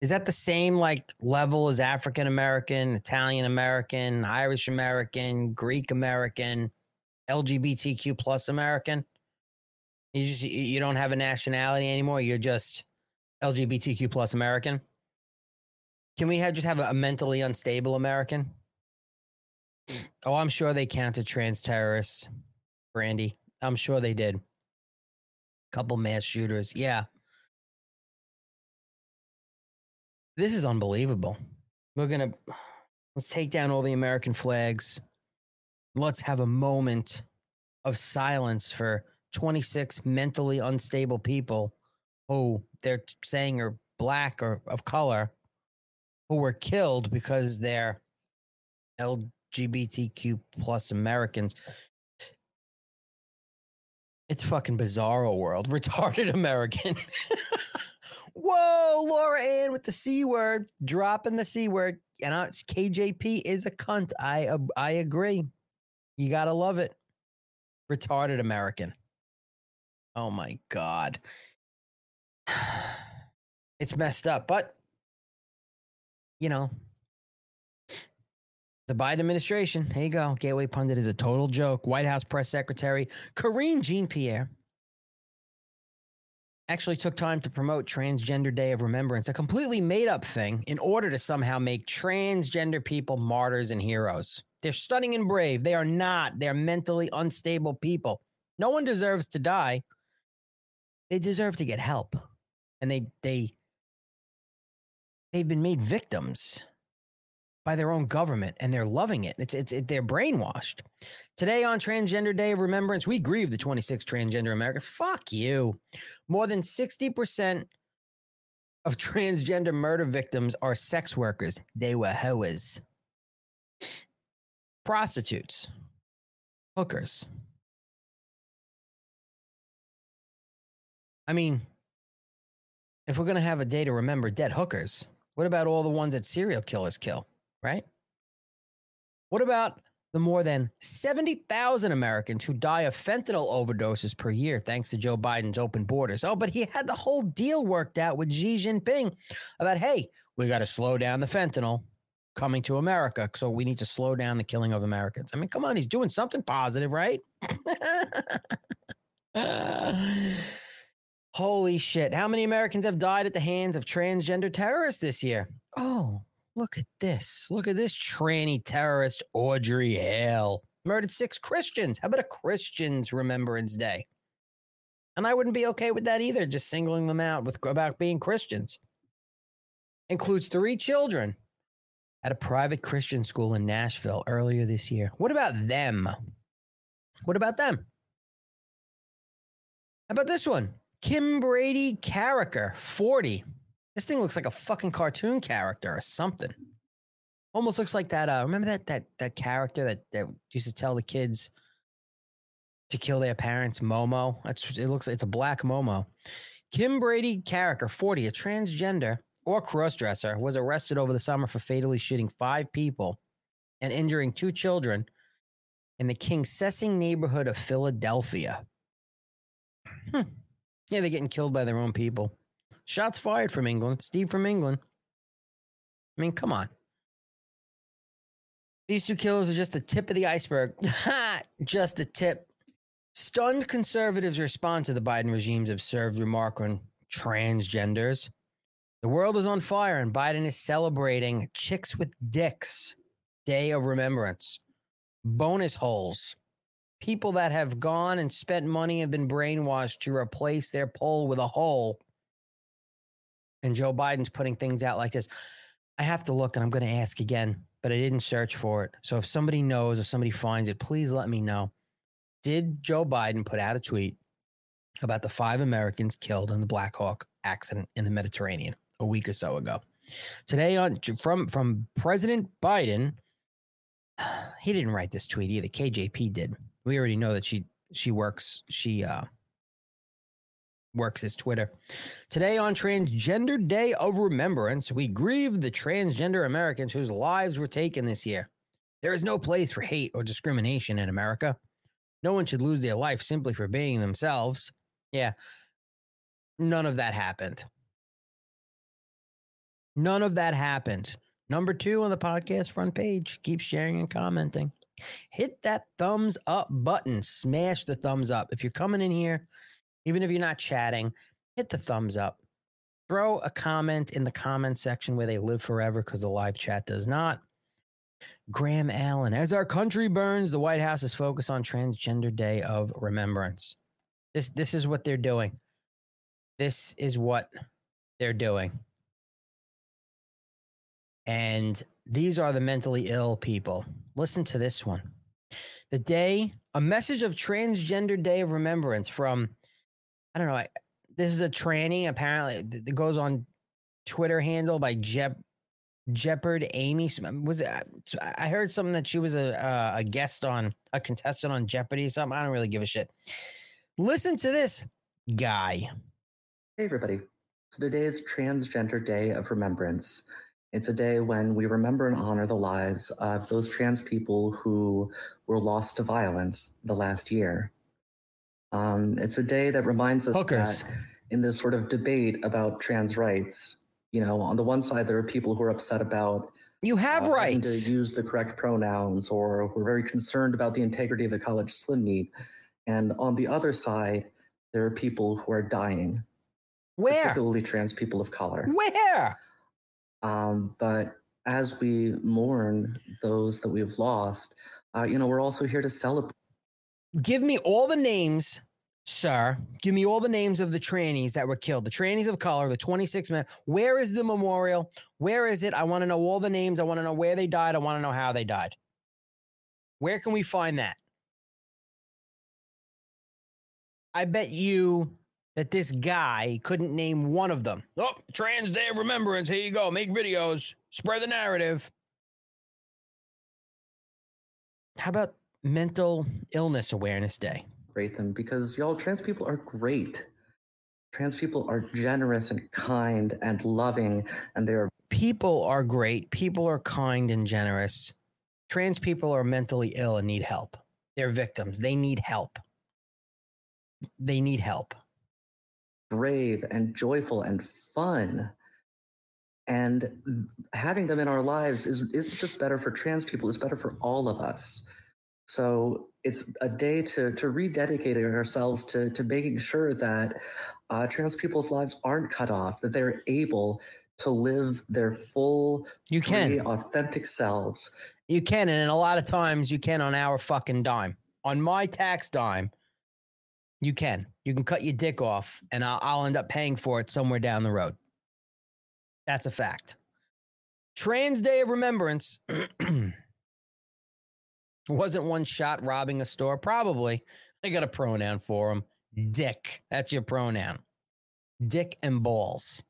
Is that the same like level as African American, Italian American, Irish American, Greek American, LGBTQ plus American? You just you don't have a nationality anymore. You're just LGBTQ plus American. Can we have, just have a, a mentally unstable American? Oh, I'm sure they counted trans terrorists, Brandy. I'm sure they did. Couple mass shooters. Yeah. This is unbelievable. We're going to let's take down all the American flags. Let's have a moment of silence for 26 mentally unstable people who they're saying are black or of color who were killed because they're LGBTQ plus Americans. It's fucking bizarro world. Retarded American. Whoa, Laura Ann with the C word, dropping the C word. And uh, KJP is a cunt. I uh, I agree. You gotta love it. Retarded American. Oh my god. It's messed up, but you know, the Biden administration, here you go. Gateway Pundit is a total joke. White House press secretary Karine Jean Pierre actually took time to promote Transgender Day of Remembrance, a completely made up thing, in order to somehow make transgender people martyrs and heroes. They're stunning and brave. They are not. They're mentally unstable people. No one deserves to die. They deserve to get help. And they they they've been made victims by their own government and they're loving it. It's, it's, it, they're brainwashed. Today on Transgender Day of Remembrance, we grieve the 26 transgender Americans. Fuck you. More than 60% of transgender murder victims are sex workers. They were hoes. Prostitutes. Hookers. I mean, if we're going to have a day to remember dead hookers, what about all the ones that serial killers kill, right? What about the more than 70,000 Americans who die of fentanyl overdoses per year thanks to Joe Biden's open borders? Oh, but he had the whole deal worked out with Xi Jinping about, hey, we got to slow down the fentanyl coming to America. So we need to slow down the killing of Americans. I mean, come on, he's doing something positive, right? Holy shit. How many Americans have died at the hands of transgender terrorists this year? Oh, look at this. Look at this tranny terrorist, Audrey Hale. Murdered six Christians. How about a Christians Remembrance Day? And I wouldn't be okay with that either, just singling them out with about being Christians. Includes three children at a private Christian school in Nashville earlier this year. What about them? What about them? How about this one? Kimbrady Carriker, 40. This thing looks like a fucking cartoon character or something. Almost looks like that. Uh, remember that that that character that that used to tell the kids to kill their parents, Momo. That's it. Looks it's a black Momo. Kimbrady Carriker, 40, a transgender or crossdresser, was arrested over the summer for fatally shooting five people and injuring two children in the Kingsessing neighborhood of Philadelphia. Hmm. Yeah, they're getting killed by their own people. Shots fired from England. Steve from England. I mean, come on. These two killers are just the tip of the iceberg. just the tip. Stunned conservatives respond to the Biden regime's absurd remark on transgenders. The world is on fire, and Biden is celebrating Chicks with Dicks Day of Remembrance. Bonus holes. People that have gone and spent money have been brainwashed to replace their pole with a hole. And Joe Biden's putting things out like this. I have to look, and I'm going to ask again. but I didn't search for it. So if somebody knows or somebody finds it, please let me know. Did Joe Biden put out a tweet about the five Americans killed in the Black Hawk accident in the Mediterranean a week or so ago? Today on from from President Biden, he didn't write this tweet either. KJP did. We already know that she she works she uh works his Twitter. Today on Transgender Day of Remembrance, we grieve the transgender Americans whose lives were taken this year. There is no place for hate or discrimination in America. No one should lose their life simply for being themselves. Yeah. None of that happened. None of that happened. Number two on the podcast front page. Keep sharing and commenting. Hit that thumbs up button. Smash the thumbs up. If you're coming in here, even if you're not chatting, hit the thumbs up. Throw a comment in the comment section where they live forever because the live chat does not. Graham Allen, as our country burns, the White House is focused on Transgender Day of Remembrance. This this is what they're doing. This is what they're doing. And these are the mentally ill people. Listen to this one. The day, a message of Transgender Day of Remembrance from, I don't know, I, this is a tranny, apparently, that goes on Twitter handle by Jep, Jeopard Amy. Um, was it, uh, I heard something that she was a, a, a guest on, a contestant on Jeopardy, something. I don't really give a shit. Listen to this guy. Hey, everybody. So today is Transgender Day of Remembrance. It's a day when we remember and honor the lives of those trans people who were lost to violence the last year. Um, it's a day that reminds us Hookers. that in this sort of debate about trans rights, you know, on the one side, there are people who are upset about You have uh, rights. to use the correct pronouns or who are very concerned about the integrity of the college swim meet. And on the other side, there are people who are dying, Where? particularly trans people of color. Where? Um, but as we mourn those that we've lost, uh, you know, we're also here to celebrate. Give me all the names, sir. Give me all the names of the trannies that were killed, the trannies of color, the 26 men. Where is the memorial? Where is it? I want to know all the names. I want to know where they died. I want to know how they died. Where can we find that? I bet you that this guy couldn't name one of them. Oh, Trans Day of Remembrance. Here you go. Make videos, spread the narrative. How about Mental Illness Awareness Day? Great, them because y'all, trans people are great. Trans people are generous and kind and loving, and they're People are great. People are kind and generous. Trans people are mentally ill and need help. They're victims. They need help. They need help. brave and joyful and fun. And mm, having them in our lives is isn't just better for trans people, it's better for all of us. So it's a day to to rededicate ourselves to to making sure that uh, trans people's lives aren't cut off, that they're able to live their full, You can. authentic selves. You can, and a lot of times you can on our fucking dime. On my tax dime, you can. You can cut your dick off, and I'll, I'll end up paying for it somewhere down the road. That's a fact. Trans Day of Remembrance. Wasn't one shot robbing a store? Probably. They got a pronoun for him. Hmm. Dick. That's your pronoun. Dick and balls.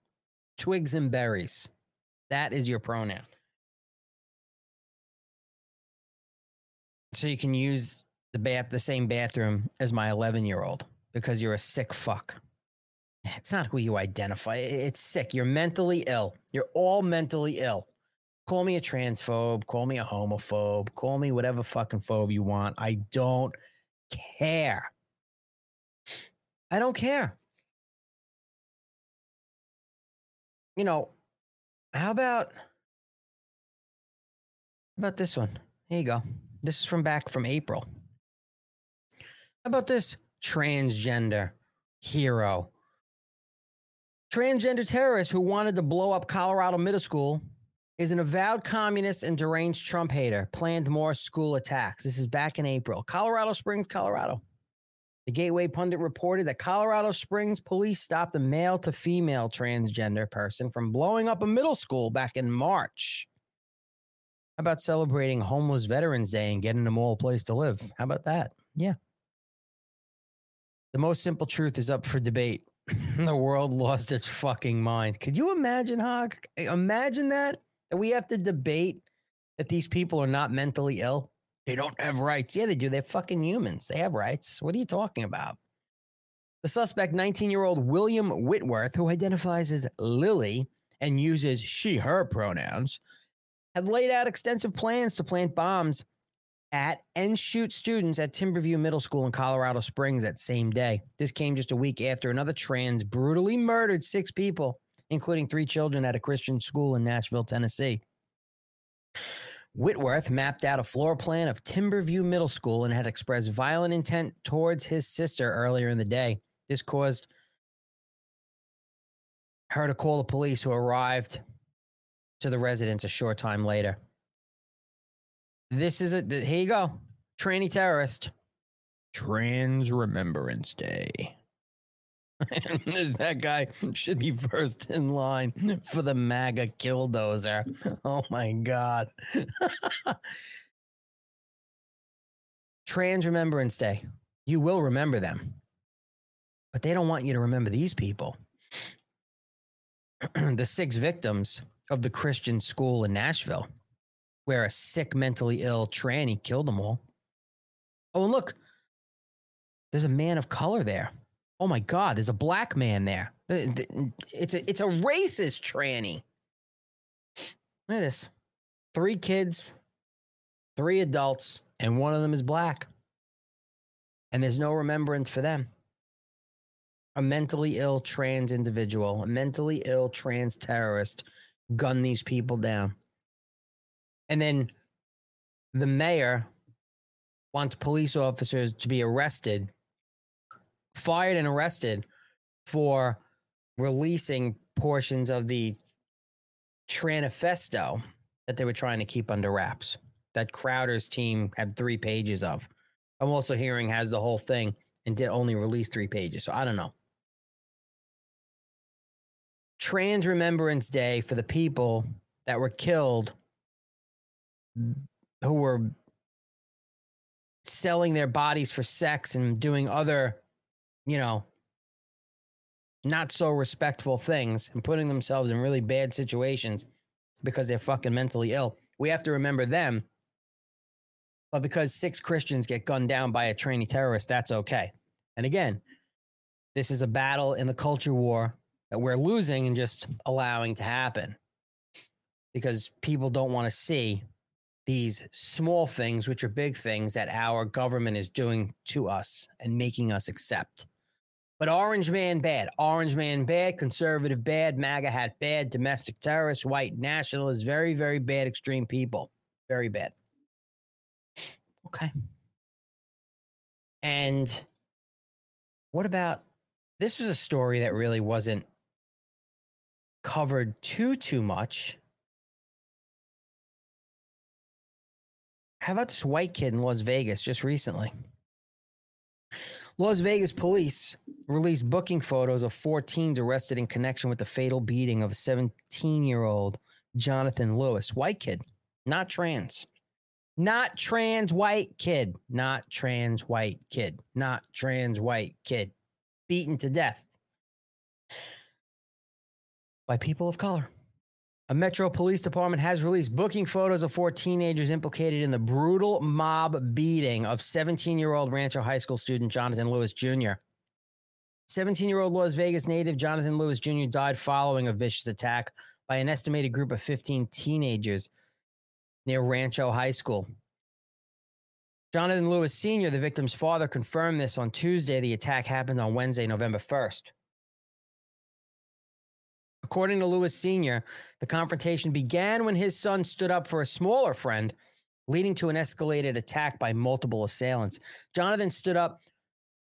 Twigs and berries. That is your pronoun. So you can use the bath, the same bathroom as my 11 year old because you're a sick fuck. It's not who you identify. It's sick. You're mentally ill. You're all mentally ill. Call me a transphobe. Call me a homophobe. Call me whatever fucking phobe you want. I don't care. I don't care. You know, how about how about this one? Here you go. This is from back from April. How about this transgender hero? Transgender terrorist who wanted to blow up Colorado middle school is an avowed communist and deranged Trump hater, planned more school attacks. This is back in April. Colorado Springs, Colorado. The Gateway Pundit reported that Colorado Springs police stopped a male to female transgender person from blowing up a middle school back in March. How about celebrating Homeless Veterans Day and getting them all a place to live? How about that? Yeah. The most simple truth is up for debate. the world lost its fucking mind. Could you imagine, Hawk? Imagine that? That we have to debate that these people are not mentally ill. They don't have rights. Yeah, they do. They're fucking humans. They have rights. What are you talking about? The suspect, 19 year old William Whitworth, who identifies as Lily and uses she, her pronouns, had laid out extensive plans to plant bombs at and shoot students at Timberview Middle School in Colorado Springs that same day. This came just a week after another trans brutally murdered six people, including three children at a Christian school in Nashville, Tennessee. Whitworth mapped out a floor plan of Timberview Middle School and had expressed violent intent towards his sister earlier in the day. This caused her to call the police, who arrived to the residence a short time later. This is a here you go. Tranny terrorist. Trans Remembrance Day. that guy should be first in line for the MAGA killdozer. Oh my God. Trans Remembrance Day. You will remember them, but they don't want you to remember these people. the six victims of the Christian school in Nashville where a sick, mentally ill tranny killed them all. Oh, and look, there's a man of color there. Oh my God, there's a black man there. It's a it's a racist tranny. Look at this. Three kids, three adults, and one of them is black. And there's no remembrance for them. A mentally ill trans individual, a mentally ill trans terrorist, gunned these people down. And then the mayor wants police officers to be arrested, fired and arrested for releasing portions of the Tranifesto that they were trying to keep under wraps. That Crowder's team had three pages of. I'm also hearing has the whole thing and did only release three pages. So I don't know. Trans Remembrance Day for the people that were killed who were selling their bodies for sex and doing other, you know, not so respectful things and putting themselves in really bad situations because they're fucking mentally ill. We have to remember them. But because six Christians get gunned down by a trainee terrorist, that's okay. And again, this is a battle in the culture war that we're losing and just allowing to happen because people don't want to see these small things, which are big things that our government is doing to us and making us accept. But Orange Man bad, Orange Man bad, conservative bad, MAGA hat bad, domestic terrorist, white nationalist, very, very bad, extreme people. Very bad. Okay. And what about this was a story that really wasn't covered too too much How about this white kid in Las Vegas just recently? Las Vegas police released booking photos of four teens arrested in connection with the fatal beating of a 17 year old Jonathan Lewis. White kid, not trans. Not trans white kid. Not trans white kid. Not trans white kid. Beaten to death by people of color. A Metro Police Department has released booking photos of four teenagers implicated in the brutal mob beating of 17 year old Rancho High School student Jonathan Lewis Jr. 17 year old Las Vegas native Jonathan Lewis Jr. died following a vicious attack by an estimated group of 15 teenagers near Rancho High School. Jonathan Lewis Sr., the victim's father, confirmed this on Tuesday. The attack happened on Wednesday, November 1st. According to Lewis Sr., the confrontation began when his son stood up for a smaller friend, leading to an escalated attack by multiple assailants. Jonathan stood up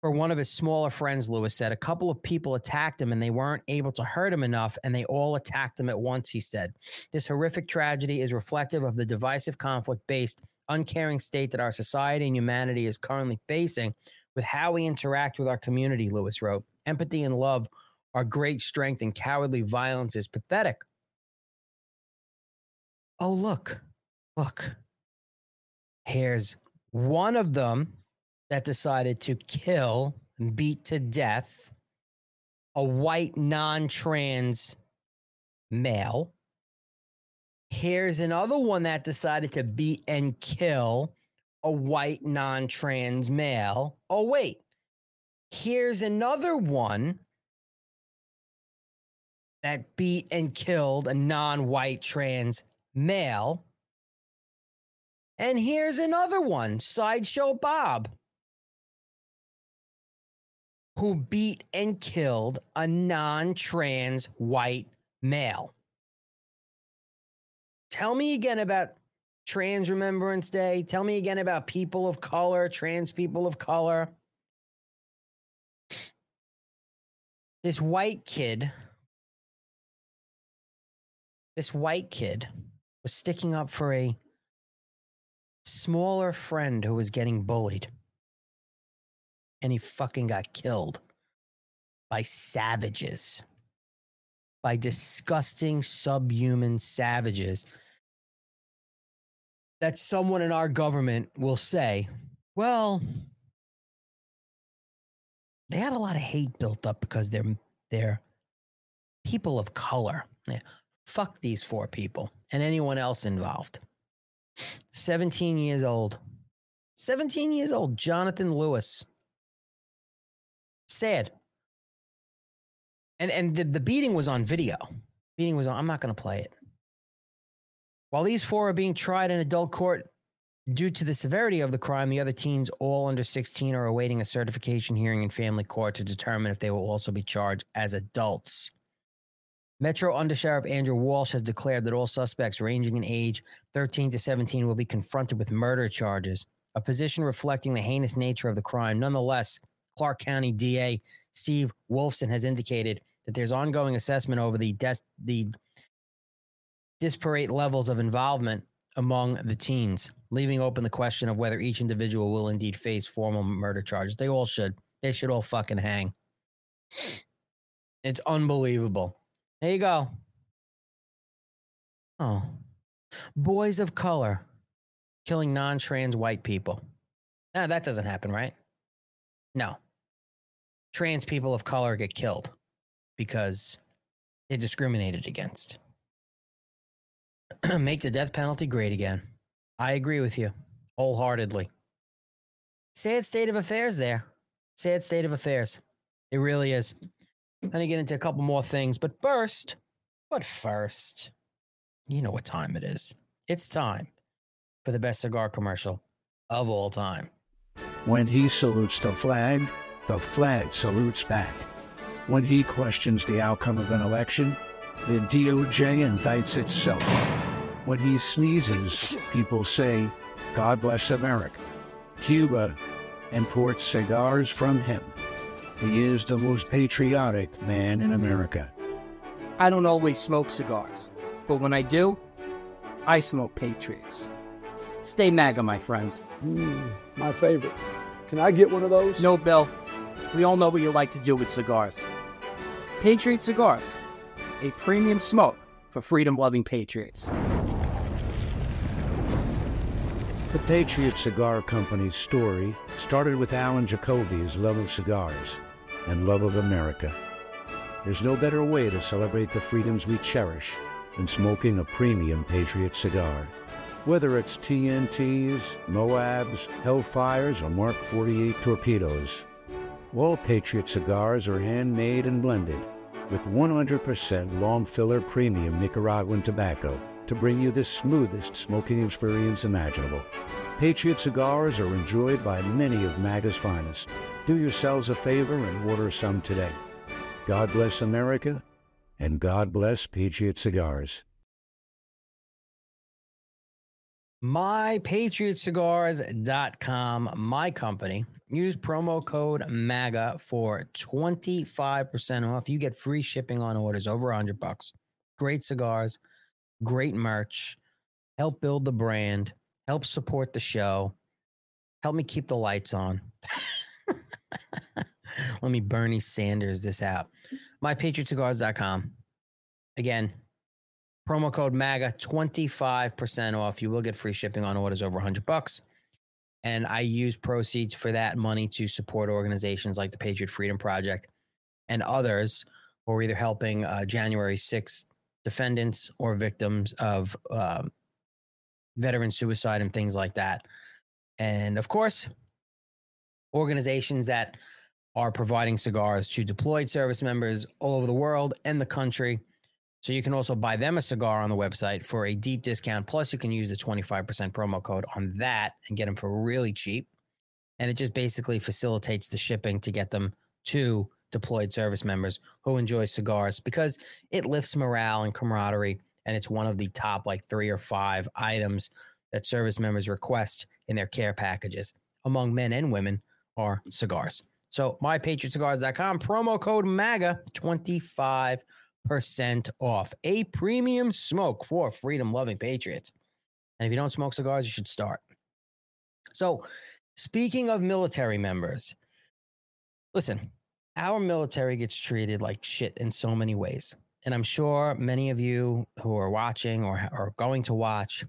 for one of his smaller friends, Lewis said. A couple of people attacked him and they weren't able to hurt him enough, and they all attacked him at once, he said. This horrific tragedy is reflective of the divisive conflict based, uncaring state that our society and humanity is currently facing with how we interact with our community, Lewis wrote. Empathy and love our great strength and cowardly violence is pathetic. Oh, look, look, here's one of them that decided to kill and beat to death a white non trans male. Here's another one that decided to beat and kill a white non trans male. Oh, wait. Here's another one that beat and killed a non white trans male. And here's another one, Sideshow Bob, who beat and killed a non trans white male. Tell me again about Trans Remembrance Day. Tell me again about people of color, trans people of color. This white kid, this white kid was sticking up for a smaller friend who was getting bullied. And he fucking got killed by savages, by disgusting, subhuman savages. That someone in our government will say, well, they had a lot of hate built up because they're they're people of color. Yeah, fuck these four people and anyone else involved. 17 years old. 17 years old, Jonathan Lewis. Sad. And and the, the beating was on video. Beating was on. I'm not going to play it. While these four are being tried in adult court due to the severity of the crime, the other teens, all under 16, are awaiting a certification hearing in family court to determine if they will also be charged as adults. Metro Undersheriff Andrew Walsh has declared that all suspects ranging in age 13 to 17 will be confronted with murder charges, a position reflecting the heinous nature of the crime. Nonetheless, Clark County DA Steve Wolfson has indicated that there's ongoing assessment over the des- the disparate levels of involvement among the teens, leaving open the question of whether each individual will indeed face formal murder charges. They all should. They should all fucking hang. It's unbelievable. There you go. Oh. Boys of color killing non trans white people. Nah, that doesn't happen, right? No. Trans people of color get killed because they're discriminated against. Make the death penalty great again. I agree with you wholeheartedly. Sad state of affairs there. Sad state of affairs. It really is. I'm going to get into a couple more things, but first, but first, you know what time it is. It's time for the best cigar commercial of all time. When he salutes the flag, the flag salutes back. When he questions the outcome of an election, the DOJ indicts itself. When he sneezes, people say, God bless America. Cuba imports cigars from him. He is the most patriotic man in America. I don't always smoke cigars, but when I do, I smoke Patriots. Stay MAGA, my friends. Mm, my favorite. Can I get one of those? No, Bill. We all know what you like to do with cigars. Patriot Cigars, a premium smoke for freedom loving patriots. The Patriot Cigar Company's story started with Alan Jacoby's love of cigars and love of America. There's no better way to celebrate the freedoms we cherish than smoking a premium Patriot cigar. Whether it's TNTs, Moabs, Hellfires, or Mark 48 torpedoes, all Patriot cigars are handmade and blended with 100% long filler premium Nicaraguan tobacco to bring you the smoothest smoking experience imaginable. Patriot cigars are enjoyed by many of MAGA's finest. Do yourselves a favor and order some today. God bless America, and God bless Patriot Cigars. MyPatriotCigars.com, my company. Use promo code MAGA for 25% off. You get free shipping on orders over 100 bucks. Great cigars, great merch. Help build the brand, help support the show, help me keep the lights on. Let me Bernie Sanders this out. MyPatriotCigars.com. Again, Promo code MAGA, 25% off. You will get free shipping on orders over 100 bucks. And I use proceeds for that money to support organizations like the Patriot Freedom Project and others who are either helping uh, January 6th defendants or victims of um, veteran suicide and things like that. And of course, organizations that are providing cigars to deployed service members all over the world and the country. So you can also buy them a cigar on the website for a deep discount. Plus, you can use the 25% promo code on that and get them for really cheap. And it just basically facilitates the shipping to get them to deployed service members who enjoy cigars because it lifts morale and camaraderie. And it's one of the top like three or five items that service members request in their care packages among men and women are cigars. So mypatriotcigars.com, promo code MAGA, 25% off. A premium smoke for freedom loving patriots. And if you don't smoke cigars, you should start. So speaking of military members, listen, our military gets treated like shit in so many ways. And I'm sure many of you who are watching or are going to watch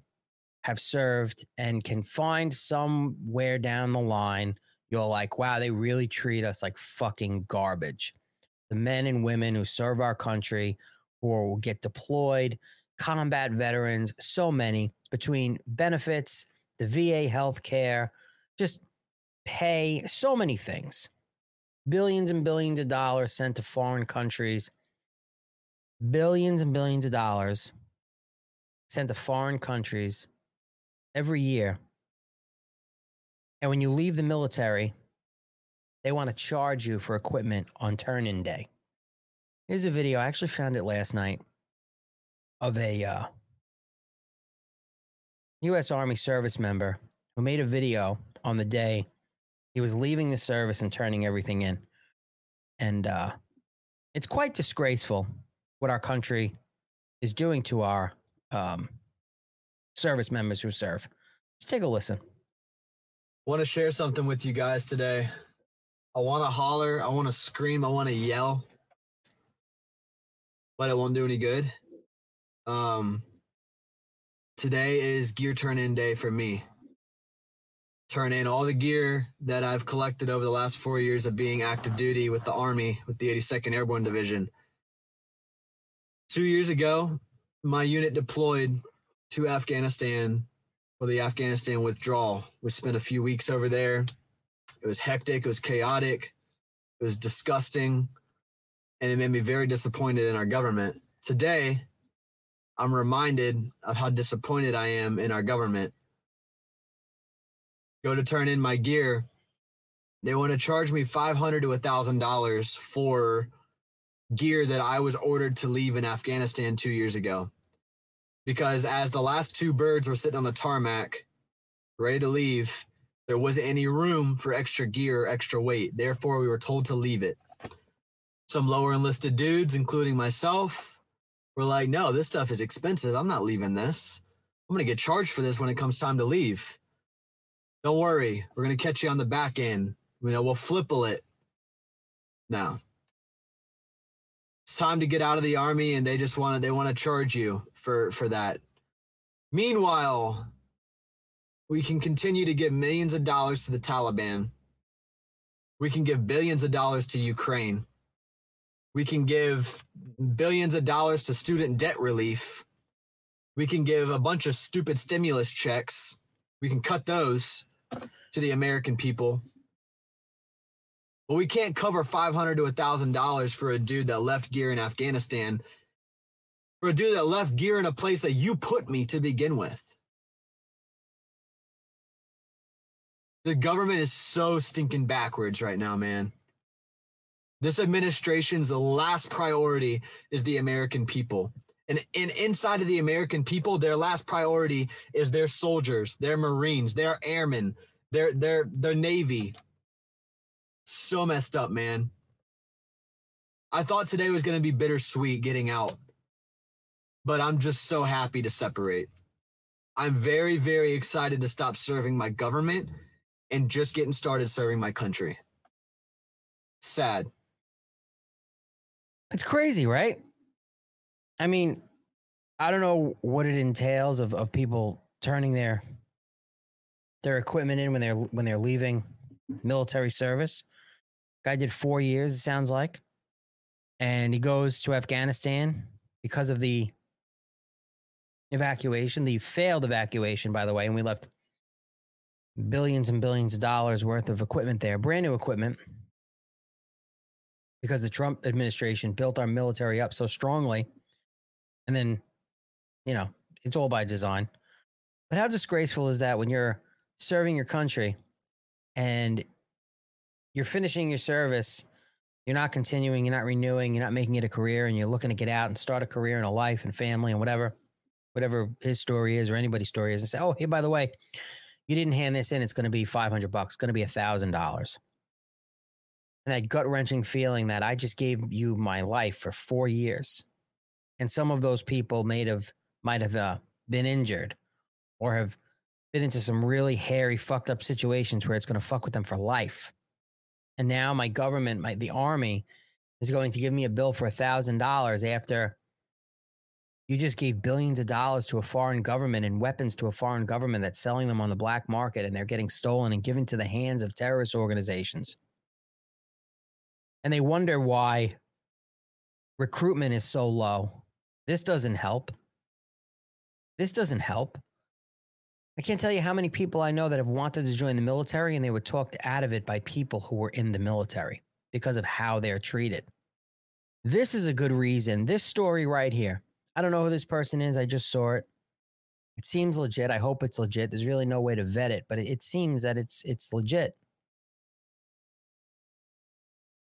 have served and can find somewhere down the line you're like, wow, they really treat us like fucking garbage. The men and women who serve our country, who will get deployed, combat veterans, so many between benefits, the VA health care, just pay, so many things. Billions and billions of dollars sent to foreign countries, billions and billions of dollars sent to foreign countries every year and when you leave the military, they want to charge you for equipment on turn in day. Here's a video. I actually found it last night of a uh, U.S. Army service member who made a video on the day he was leaving the service and turning everything in. And uh, it's quite disgraceful what our country is doing to our um, service members who serve. Let's take a listen want to share something with you guys today. I want to holler, I want to scream, I want to yell, but it won't do any good. Um, today is gear turn in day for me. Turn in all the gear that I've collected over the last four years of being active duty with the Army, with the 82nd Airborne Division. Two years ago, my unit deployed to Afghanistan for the Afghanistan withdrawal. We spent a few weeks over there. It was hectic, it was chaotic, it was disgusting, and it made me very disappointed in our government. Today, I'm reminded of how disappointed I am in our government. Go to turn in my gear. They want to charge me 500 to $1,000 for gear that I was ordered to leave in Afghanistan two years ago because as the last two birds were sitting on the tarmac, ready to leave, there wasn't any room for extra gear or extra weight. Therefore, we were told to leave it. Some lower enlisted dudes, including myself, were like, no, this stuff is expensive. I'm not leaving this. I'm going to get charged for this when it comes time to leave. Don't worry. We're going to catch you on the back end. You know, we'll FLIPL it. Now, it's time to get out of the army and they just want to, they want to charge you for for that. Meanwhile, we can continue to give millions of dollars to the Taliban. We can give billions of dollars to Ukraine. We can give billions of dollars to student debt relief. We can give a bunch of stupid stimulus checks. We can cut those to the American people. But we can't cover 500 to $1,000 for a dude that left gear in Afghanistan for a dude that left gear in a place that you put me to begin with. The government is so stinking backwards right now, man. This administration's last priority is the American people. And, and inside of the American people, their last priority is their soldiers, their Marines, their airmen, their their their Navy. So messed up, man. I thought today was going to be bittersweet getting out but I'm just so happy to separate. I'm very, very excited to stop serving my government and just getting started serving my country. Sad. It's crazy, right? I mean, I don't know what it entails of, of people turning their their equipment in when they're when they're leaving military service. Guy did four years, it sounds like. And he goes to Afghanistan because of the evacuation, the failed evacuation, by the way, and we left billions and billions of dollars worth of equipment there, brand new equipment, because the Trump administration built our military up so strongly. And then, you know, it's all by design. But how disgraceful is that when you're serving your country and you're finishing your service, you're not continuing, you're not renewing, you're not making it a career, and you're looking to get out and start a career and a life and family and whatever, whatever his story is or anybody's story is, and say, oh, hey, by the way, you didn't hand this in, it's going to be 500 bucks, it's going to be a thousand dollars. And that gut wrenching feeling that I just gave you my life for four years. And some of those people might have, might have uh, been injured or have been into some really hairy, fucked up situations where it's going to fuck with them for life. And now my government, my the army, is going to give me a bill for a thousand dollars after you just gave billions of dollars to a foreign government and weapons to a foreign government that's selling them on the black market and they're getting stolen and given to the hands of terrorist organizations. And they wonder why recruitment is so low. This doesn't help. This doesn't help. I can't tell you how many people I know that have wanted to join the military and they were talked out of it by people who were in the military because of how they're treated. This is a good reason. This story right here. I don't know who this person is. I just saw it. It seems legit. I hope it's legit. There's really no way to vet it, but it, seems that it's it's legit.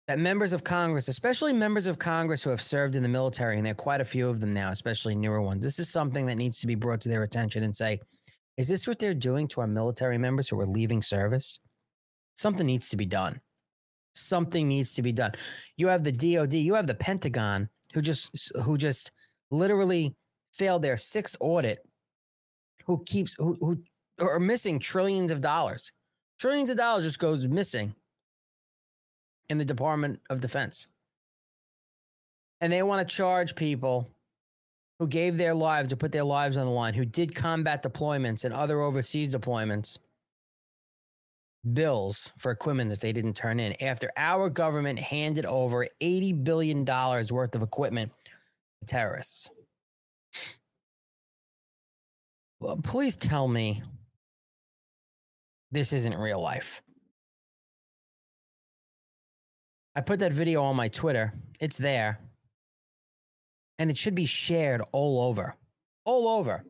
That members of Congress, especially members of Congress who have served in the military, and there are quite a few of them now, especially newer ones, this is something that needs to be brought to their attention and say, is this what they're doing to our military members who are leaving service? Something needs to be done. Something needs to be done. You have the DOD, you have the Pentagon who just who just literally failed their sixth audit who keeps who, who are missing trillions of dollars. Trillions of dollars just goes missing in the Department of Defense. And they want to charge people who gave their lives to put their lives on the line, who did combat deployments and other overseas deployments, bills for equipment that they didn't turn in after our government handed over $80 billion worth of equipment to terrorists. Well, please tell me this isn't real life. I put that video on my Twitter. It's there and it should be shared all over, all over.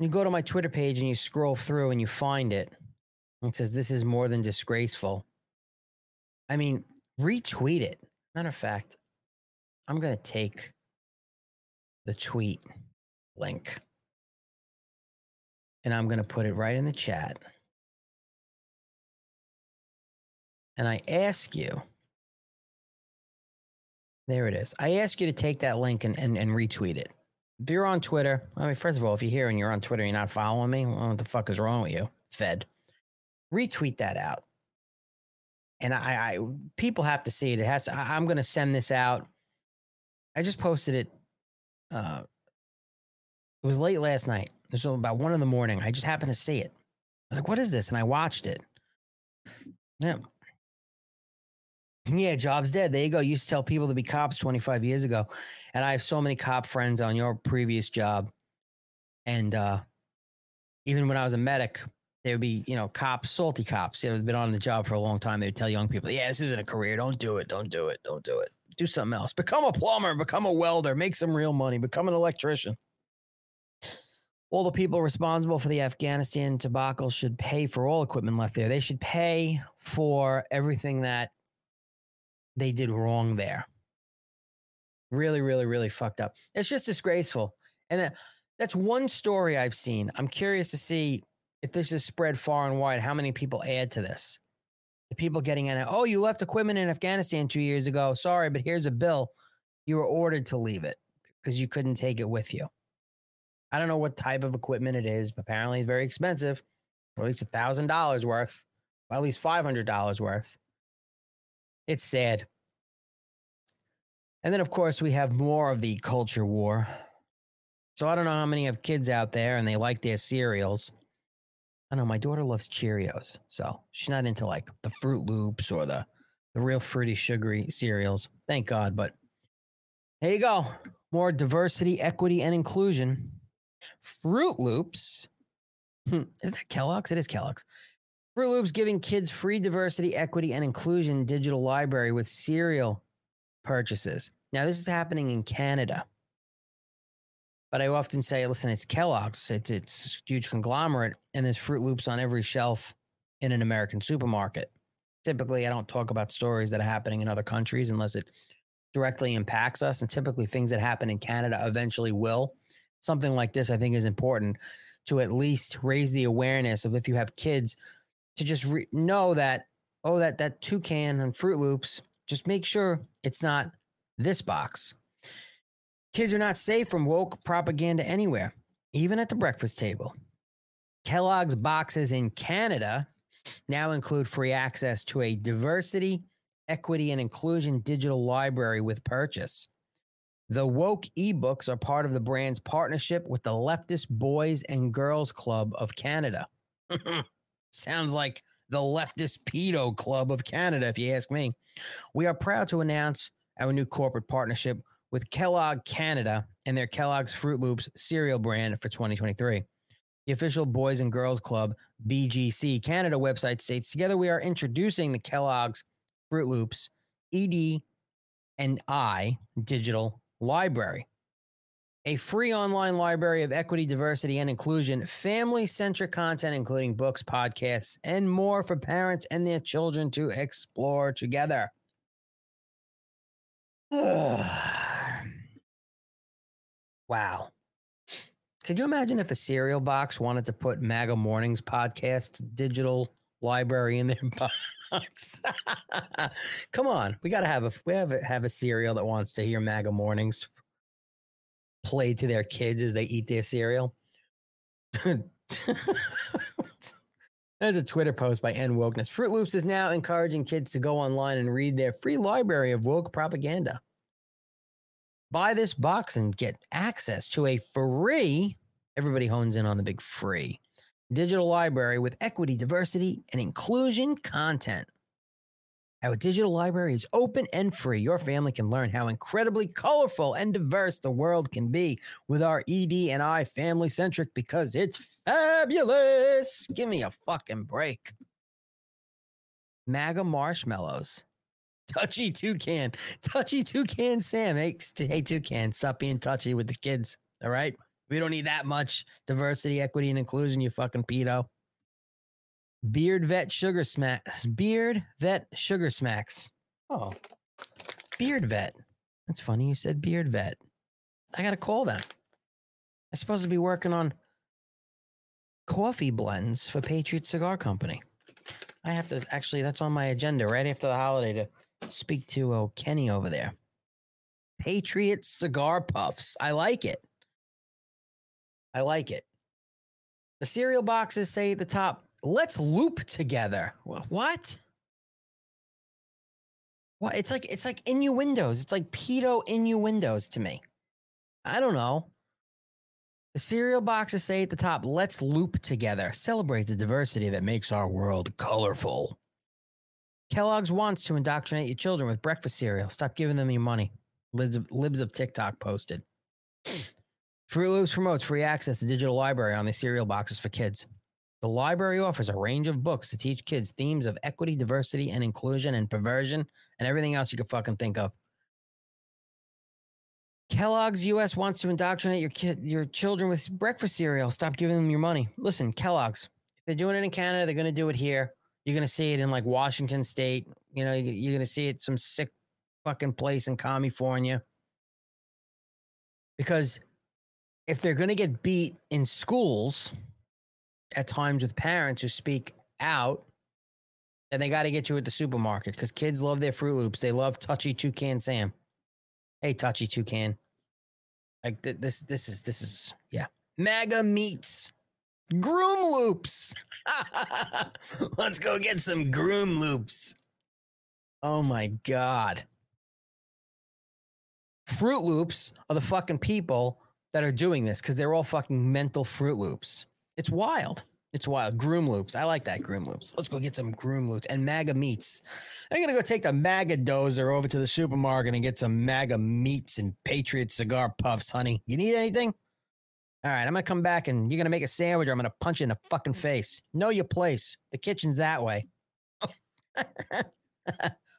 You go to my Twitter page and you scroll through and you find it. It says, This is more than disgraceful. I mean, retweet it. Matter of fact, I'm going to take the tweet link and I'm going to put it right in the chat. And I ask you there it is. I ask you to take that link and, and, and retweet it. If you're on Twitter, I mean, first of all, if you're here and you're on Twitter and you're not following me, well, what the fuck is wrong with you, Fed? Retweet that out. And I, I people have to see it. It has to, I, am going to send this out. I just posted it. Uh, it was late last night. It was about one in the morning. I just happened to see it. I was like, what is this? And I watched it. Yeah. Yeah, job's dead. There you go. You used to tell people to be cops 25 years ago. And I have so many cop friends on your previous job. And uh, even when I was a medic, there would be, you know, cops, salty cops. You know, they've been on the job for a long time. They would tell young people, yeah, this isn't a career. Don't do it. Don't do it. Don't do it. Do something else. Become a plumber, become a welder, make some real money, become an electrician. All the people responsible for the Afghanistan debacle should pay for all equipment left there. They should pay for everything that they did wrong there. Really, really, really fucked up. It's just disgraceful. And that, that's one story I've seen. I'm curious to see if this is spread far and wide, how many people add to this? The people getting in it, oh, you left equipment in Afghanistan two years ago. Sorry, but here's a bill. You were ordered to leave it because you couldn't take it with you. I don't know what type of equipment it is, but apparently it's very expensive, or at least a thousand dollars worth, at least five hundred dollars worth. It's sad. And then, of course, we have more of the culture war. So I don't know how many have kids out there and they like their cereals. I know my daughter loves Cheerios, so she's not into like the Fruit Loops or the the real fruity, sugary cereals. Thank God. But here you go. More diversity, equity, and inclusion. Fruit Loops. Hmm, is that Kellogg's? It is Kellogg's. Fruit Loops giving kids free diversity, equity, and inclusion digital library with cereal purchases. Now, this is happening in Canada. But I often say, listen, it's Kellogg's. It's it's huge conglomerate, and there's Fruit Loops on every shelf in an American supermarket. Typically, I don't talk about stories that are happening in other countries unless it directly impacts us. And typically, things that happen in Canada eventually will. Something like this, I think, is important to at least raise the awareness of if you have kids to just re- know that oh that that toucan and Fruit Loops. Just make sure it's not this box. Kids are not safe from woke propaganda anywhere, even at the breakfast table. Kellogg's boxes in Canada now include free access to a diversity, equity, and inclusion digital library with purchase. The woke ebooks are part of the brand's partnership with the Leftist Boys and Girls Club of Canada. Sounds like the leftist pedo club of Canada, if you ask me. We are proud to announce our new corporate partnership with Kellogg Canada and their Kellogg's Fruit Loops cereal brand for 2023. The official Boys and Girls Club BGC Canada website states together we are introducing the Kellogg's Fruit Loops ED and I digital library. A free online library of equity, diversity, and inclusion, family centric content, including books, podcasts, and more for parents and their children to explore together. wow. Could you imagine if a cereal box wanted to put MAGA Mornings podcast digital library in their box? Come on, we got to have a we have a, have a cereal that wants to hear MAGA Mornings play to their kids as they eat their cereal. There's a Twitter post by End Wokeness. Fruit Loops is now encouraging kids to go online and read their free library of woke propaganda. Buy this box and get access to a free, everybody hones in on the big free, digital library with equity, diversity, and inclusion content. Our digital library is open and free. Your family can learn how incredibly colorful and diverse the world can be with our ED and I family centric because it's fabulous. Give me a fucking break. MAGA marshmallows. Touchy toucan. Touchy toucan Sam. Hey, hey toucan, stop being touchy with the kids. All right. We don't need that much diversity, equity, and inclusion, you fucking pedo. Beard Vet Sugar Smacks. Beard Vet Sugar Smacks. Oh, Beard Vet. That's funny. You said Beard Vet. I got to call them. I'm supposed to be working on coffee blends for Patriot Cigar Company. I have to actually, that's on my agenda right after the holiday to speak to oh, Kenny over there. Patriot Cigar Puffs. I like it. I like it. The cereal boxes say at the top, let's loop together. What? What? It's like it's like innuendos. It's like pedo innuendos to me. I don't know. The cereal boxes say at the top, let's loop together. Celebrate the diversity that makes our world colorful. Kellogg's wants to indoctrinate your children with breakfast cereal. Stop giving them your money. Libs of, Libs of TikTok posted. Fruit Loops promotes free access to digital library on the cereal boxes for kids. The library offers a range of books to teach kids themes of equity, diversity, and inclusion, and perversion, and everything else you could fucking think of. Kellogg's US wants to indoctrinate your kid, your children with breakfast cereal. Stop giving them your money. Listen, Kellogg's, if they're doing it in Canada, they're going to do it here. You're going to see it in like Washington State. You know, you're going to see it some sick fucking place in California. Because if they're going to get beat in schools, at times with parents who speak out, and they got to get you at the supermarket because kids love their Fruit Loops. They love Touchy Toucan Sam. Hey, Touchy Toucan. Like th- this, this is this is yeah. MAGA meats, groom loops. Let's go get some groom loops. Oh my god. Fruit Loops are the fucking people that are doing this because they're all fucking mental Fruit Loops. It's wild. It's wild. Groom Loops. I like that Groom Loops. Let's go get some Groom Loops and MAGA meats. I'm gonna go take the MAGA dozer over to the supermarket and get some MAGA meats and Patriot cigar puffs, honey. You need anything? All right, I'm gonna come back and you're gonna make a sandwich or I'm gonna punch you in the fucking face. Know your place. The kitchen's that way.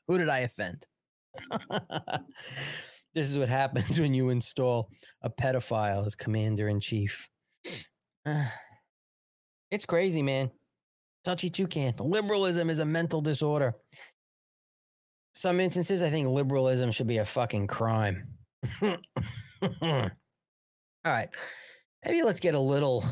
Who did I offend? this is what happens when you install a pedophile as commander in chief. it's crazy, man. Touchy toucan. Liberalism is a mental disorder. Some instances, I think liberalism should be a fucking crime. All right. Maybe let's get a little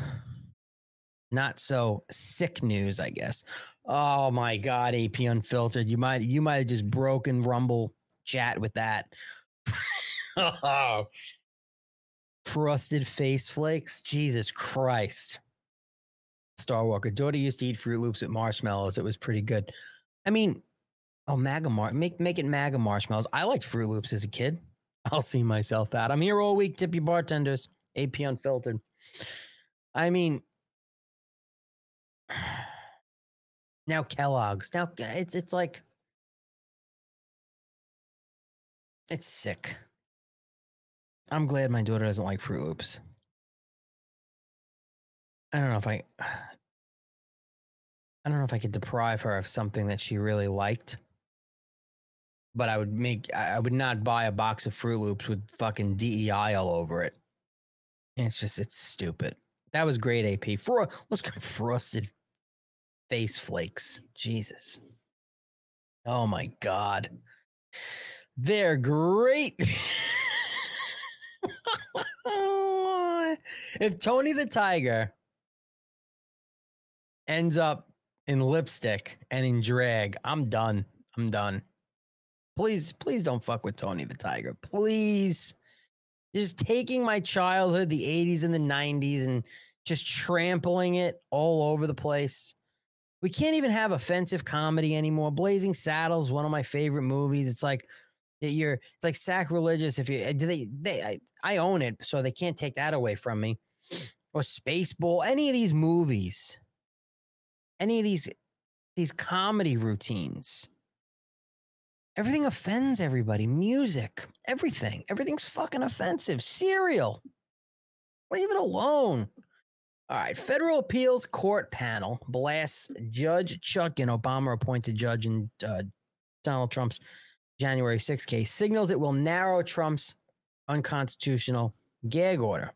not so sick news, I guess. Oh my god, AP unfiltered. You might you might have just broken Rumble chat with that. Frosted face flakes. Jesus Christ. Star Walker. Daughter used to eat Fruit Loops with marshmallows. It was pretty good. I mean, oh MAGA mar make make it MAGA marshmallows. I liked Fruit Loops as a kid. I'll see myself out. I'm here all week, tippy bartenders. AP unfiltered. I mean, now Kellogg's. Now it's it's like it's sick. I'm glad my daughter doesn't like Fruit Loops. I don't know if I I don't know if I could deprive her of something that she really liked. But I would make I would not buy a box of Fruit Loops with fucking DEI all over it. It's just it's stupid. That was great, AP. For let's go frosted face flakes. Jesus. Oh my god. They're great. if Tony the Tiger ends up in lipstick and in drag, I'm done. I'm done. Please, please don't fuck with Tony the Tiger. Please. Just taking my childhood, the 80s and the 90s, and just trampling it all over the place. We can't even have offensive comedy anymore. Blazing Saddles, one of my favorite movies. It's like you're it's like sacrilegious if you eh, do they they I, I own it, so they can't take that away from me. Or Spaceball, any of these movies, any of these these comedy routines. Everything offends everybody. Music, everything. Everything's fucking offensive. Cereal. Leave it alone. All right. Federal appeals court panel blasts Judge Chutkan, Obama appointed judge in uh, Donald Trump's January 6 case, signals it will narrow Trump's unconstitutional gag order.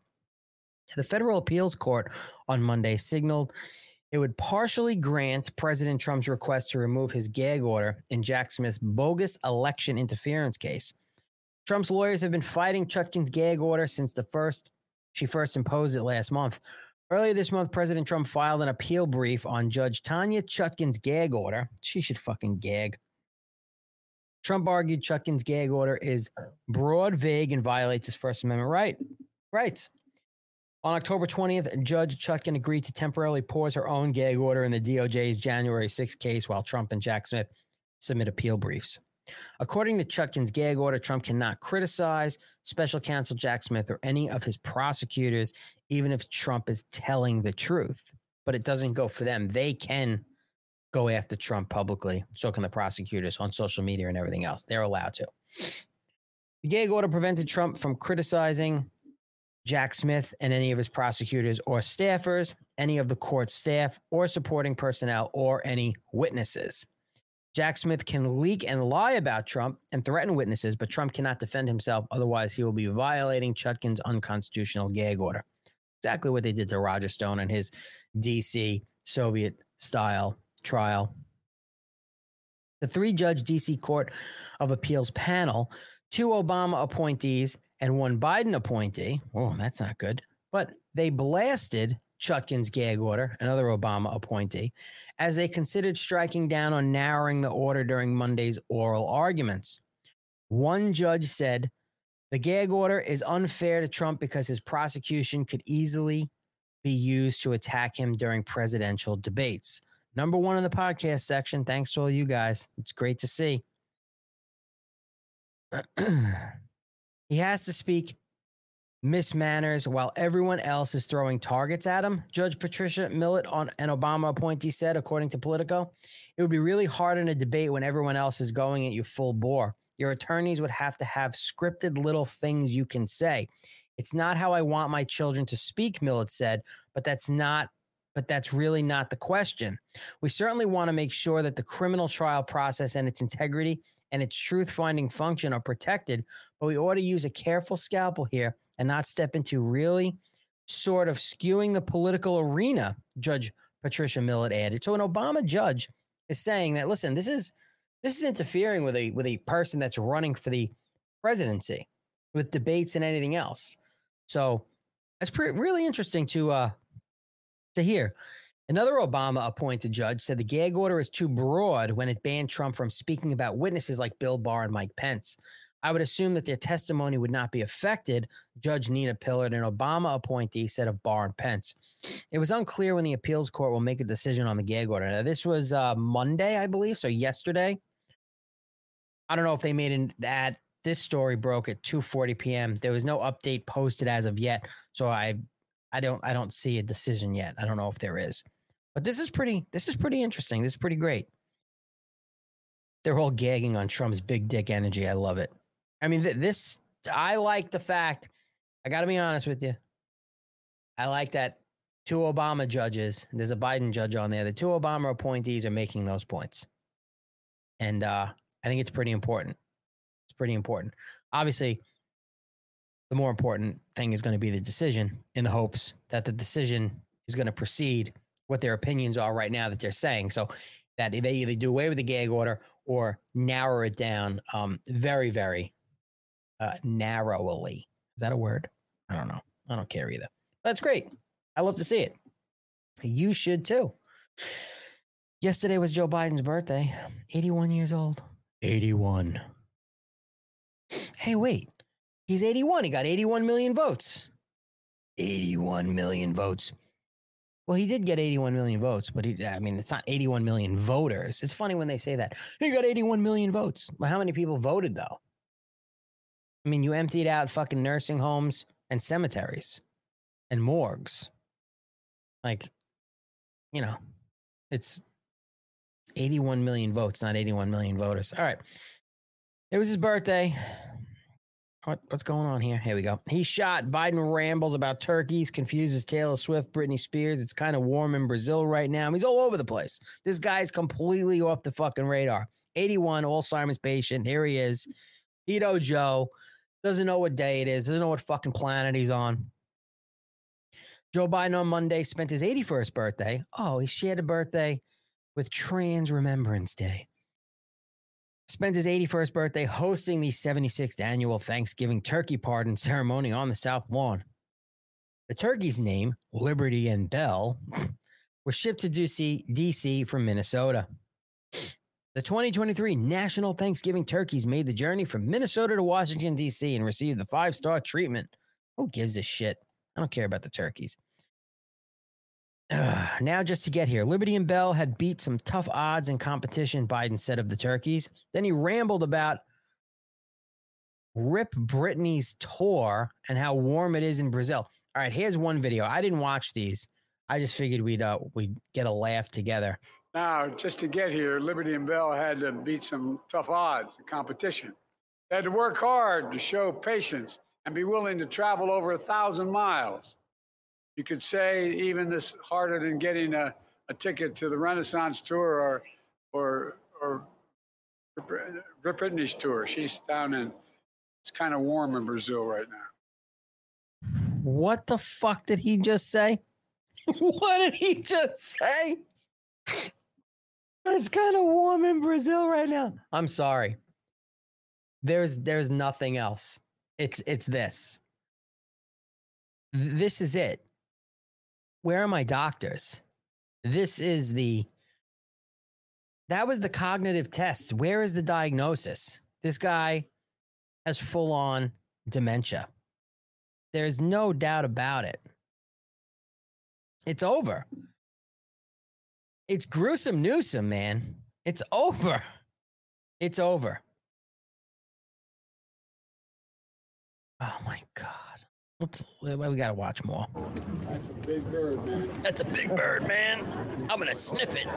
The federal appeals court on Monday signaled it would partially grant President Trump's request to remove his gag order in Jack Smith's bogus election interference case. Trump's lawyers have been fighting Chutkan's gag order since the first she first imposed it last month. Earlier this month, President Trump filed an appeal brief on Judge Tanya Chutkan's gag order. She should fucking gag. Trump argued Chutkan's gag order is broad, vague, and violates his First Amendment right rights. On October 20th, Judge Chutkan agreed to temporarily pause her own gag order in the DOJ's January 6th case while Trump and Jack Smith submit appeal briefs. According to Chutkan's gag order, Trump cannot criticize special counsel Jack Smith or any of his prosecutors, even if Trump is telling the truth. But it doesn't go for them. They can go after Trump publicly. So can the prosecutors on social media and everything else. They're allowed to. The gag order prevented Trump from criticizing Jack Smith and any of his prosecutors or staffers, any of the court staff or supporting personnel, or any witnesses. Jack Smith can leak and lie about Trump and threaten witnesses, but Trump cannot defend himself. Otherwise, he will be violating Chutkan's unconstitutional gag order. Exactly what they did to Roger Stone and his DC Soviet style trial. The three judge DC Court of Appeals panel, two Obama appointees and one Biden appointee. Oh, that's not good. But they blasted Chutkan's gag order, another Obama appointee, as they considered striking down on narrowing the order during Monday's oral arguments. One judge said the gag order is unfair to Trump because his prosecution could easily be used to attack him during presidential debates. Number one in the podcast section. Thanks to all you guys. It's great to see. He has to speak Miss Manners while everyone else is throwing targets at him, Judge Patricia Millett on an Obama appointee said, according to Politico. It would be really hard in a debate when everyone else is going at you full bore. Your attorneys would have to have scripted little things you can say. It's not how I want my children to speak, Millett said, but that's not but that's really not the question. We certainly want to make sure that the criminal trial process and its integrity and its truth finding function are protected, but we ought to use a careful scalpel here and not step into really sort of skewing the political arena, Judge Patricia Millett added. So an Obama judge is saying that listen, this is this is interfering with a with a person that's running for the presidency with debates and anything else. So that's pretty really interesting to uh to hear. Another Obama appointed judge said the gag order is too broad when it banned Trump from speaking about witnesses like Bill Barr and Mike Pence. I would assume that their testimony would not be affected, Judge Nina Pillard, an Obama appointee, said of Barr and Pence. It was unclear when the appeals court will make a decision on the gag order. Now, this was uh, Monday, I believe, so yesterday. I don't know if they made an, that. This story broke at 2:40 p.m. There was no update posted as of yet, so I, I don't, I don't see a decision yet. I don't know if there is, but this is pretty. This is pretty interesting. This is pretty great. They're all gagging on Trump's big dick energy. I love it. I mean, th- this, I like the fact, I got to be honest with you. I like that two Obama judges, there's a Biden judge on there, the two Obama appointees are making those points. And uh, I think it's pretty important. It's pretty important. Obviously, the more important thing is going to be the decision in the hopes that the decision is going to proceed what their opinions are right now that they're saying. So that they either do away with the gag order or narrow it down um, very, very uh, narrowly. Is that a word? I don't know. I don't care either. That's great. I love to see it. You should too. Yesterday was Joe Biden's birthday. 81 years old. 81. Hey, wait. He's 81. He got 81 million votes. 81 million votes. Well, he did get 81 million votes, but he, I mean, it's not 81 million voters. It's funny when they say that. He got 81 million votes. Well, how many people voted, though? I mean, you emptied out fucking nursing homes and cemeteries and morgues. Like, you know, it's 81 million votes, not 81 million voters. All right. It was his birthday. What, what's going on here? Here we go. He shot. Biden rambles about turkeys, confuses Taylor Swift, Britney Spears. It's kind of warm in Brazil right now. He's all over the place. This guy's completely off the fucking radar. 81, Alzheimer's patient. Here he is. Keto Joe doesn't know what day it is, doesn't know what fucking planet he's on. Joe Biden on Monday spent his 81st birthday. Oh, he shared a birthday with Trans Remembrance Day. Spent his 81st birthday hosting the 76th annual Thanksgiving turkey pardon ceremony on the South Lawn. The turkey's name, Liberty and Bell, were shipped to DC, DC from Minnesota. The 2023 National Thanksgiving Turkeys made the journey from Minnesota to Washington, D.C. and received the five star treatment. Who gives a shit? I don't care about the turkeys. Now, just to get here, Liberty and Bell had beat some tough odds in competition, Biden said of the turkeys. Then he rambled about Rip Britney's tour and how warm it is in Brazil. All right, here's one video. I didn't watch these. I just figured we'd uh, we'd get a laugh together. Now, just to get here, Liberty and Bell had to beat some tough odds in competition. They had to work hard to show patience and be willing to travel over a thousand miles. You could say even this harder than getting a, a ticket to the Renaissance tour or or or Rip tour. She's down in it's kind of warm in Brazil right now. What the fuck did he just say? what did he just say? It's kind of warm in Brazil right now. I'm sorry. There's there's nothing else. It's it's this. This is it. Where are my doctors? This is the that was the cognitive test. Where is the diagnosis? This guy has full on dementia. There's no doubt about it. It's over. It's gruesome Newsom, man. It's over. It's over. Oh my God. Let's, we got to watch more. That's a big bird, man. That's a big bird, man. I'm gonna sniff it.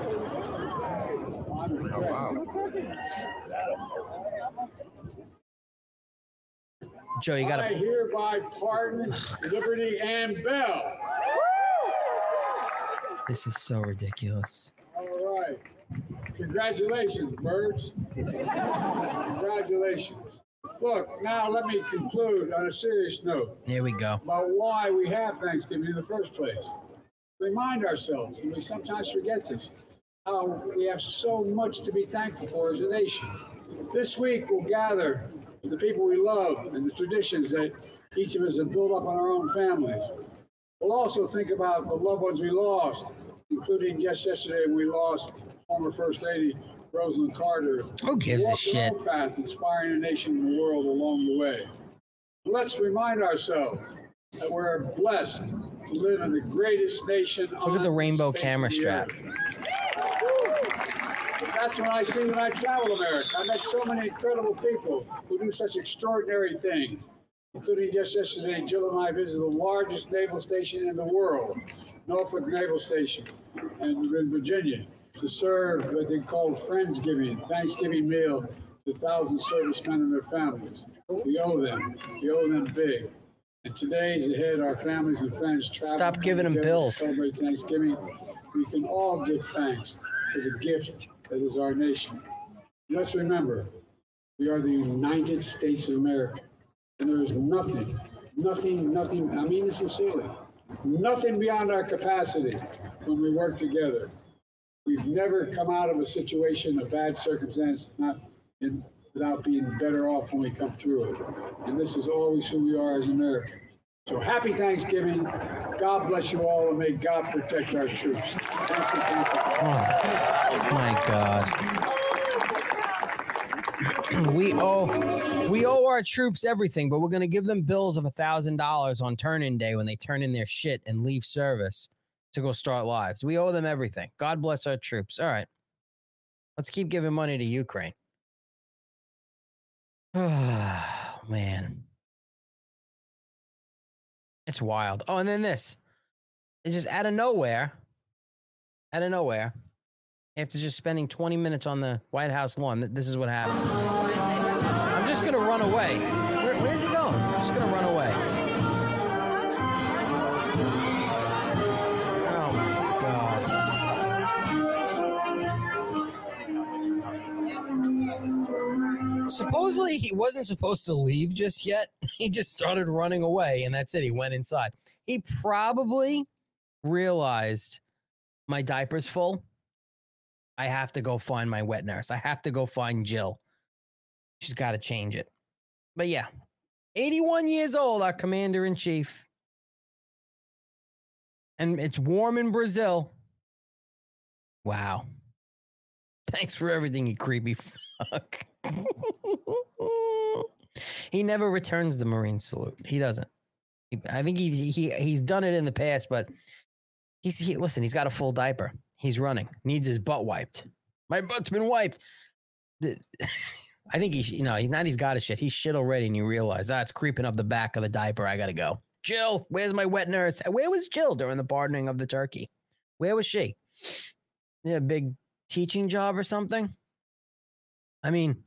Joe, you got it. I to. hereby pardon Liberty and Bell. This is so ridiculous. All right. Congratulations, birds. Congratulations. Look, now let me conclude on a serious note Here we go. about why we have Thanksgiving in the first place. Remind ourselves, and we sometimes forget this, how we have so much to be thankful for as a nation. This week we'll gather the people we love and the traditions that each of us have built up in our own families. We'll also think about the loved ones we lost, including just yesterday we lost former First Lady Rosalynn Carter. Who gives a shit? path, inspiring a nation and the world along the way. Let's remind ourselves that we're blessed to live in the greatest nation Look at the rainbow camera the strap. That's what I see when I travel America. I met so many incredible people who do such extraordinary things, including just yesterday, Jill and I visited the largest naval station in the world, Norfolk Naval Station, in Virginia, to serve what they call Friendsgiving, Thanksgiving meal to thousands of servicemen and their families. We owe them. We owe them big. And today, as ahead, our families and friends travel. Stop giving them bills. Celebrate Thanksgiving. We can all give thanks for the gift that is our nation. Let's remember, we are the United States of America. And there is nothing, nothing, nothing, I mean this sincerely, nothing beyond our capacity when we work together. We've never come out of a situation, a bad circumstance, not in, without being better off when we come through it. And this is always who we are as Americans. So happy Thanksgiving. God bless you all and may God protect our troops. Thank you, thank you. Oh, my God. we owe we owe our troops everything, but we're gonna give them bills of a thousand dollars on turn-in day when they turn in their shit and leave service to go start lives. We owe them everything. God bless our troops. All right. Let's keep giving money to Ukraine. Oh man. It's wild. Oh, and then this. It's just out of nowhere. Out of nowhere. After just spending 20 minutes on the White House lawn, this is what happens. I'm just gonna run away. Where, where's he going? I'm just gonna run away. Mm-hmm. Supposedly he wasn't supposed to leave just yet. He just started running away, and that's it. He went inside. He probably realized my diaper's full. I have to go find my wet nurse. I have to go find Jill. She's got to change it. But yeah, 81 years old, our commander in chief. And it's warm in Brazil. Wow. Thanks for everything, you creepy fuck. he never returns the Marine salute. He doesn't. He- I think he, he he's done it in the past, but he's he listen, he's got a full diaper. He's running. Needs his butt wiped. My butt's been wiped. The- I think he, you know, he's not. He's got his shit. He's shit already, and you realize ah, it's creeping up the back of the diaper. I gotta go. Jill, where's my wet nurse? Where was Jill during the pardoning of the turkey? Where was she? A big teaching job or something. I mean,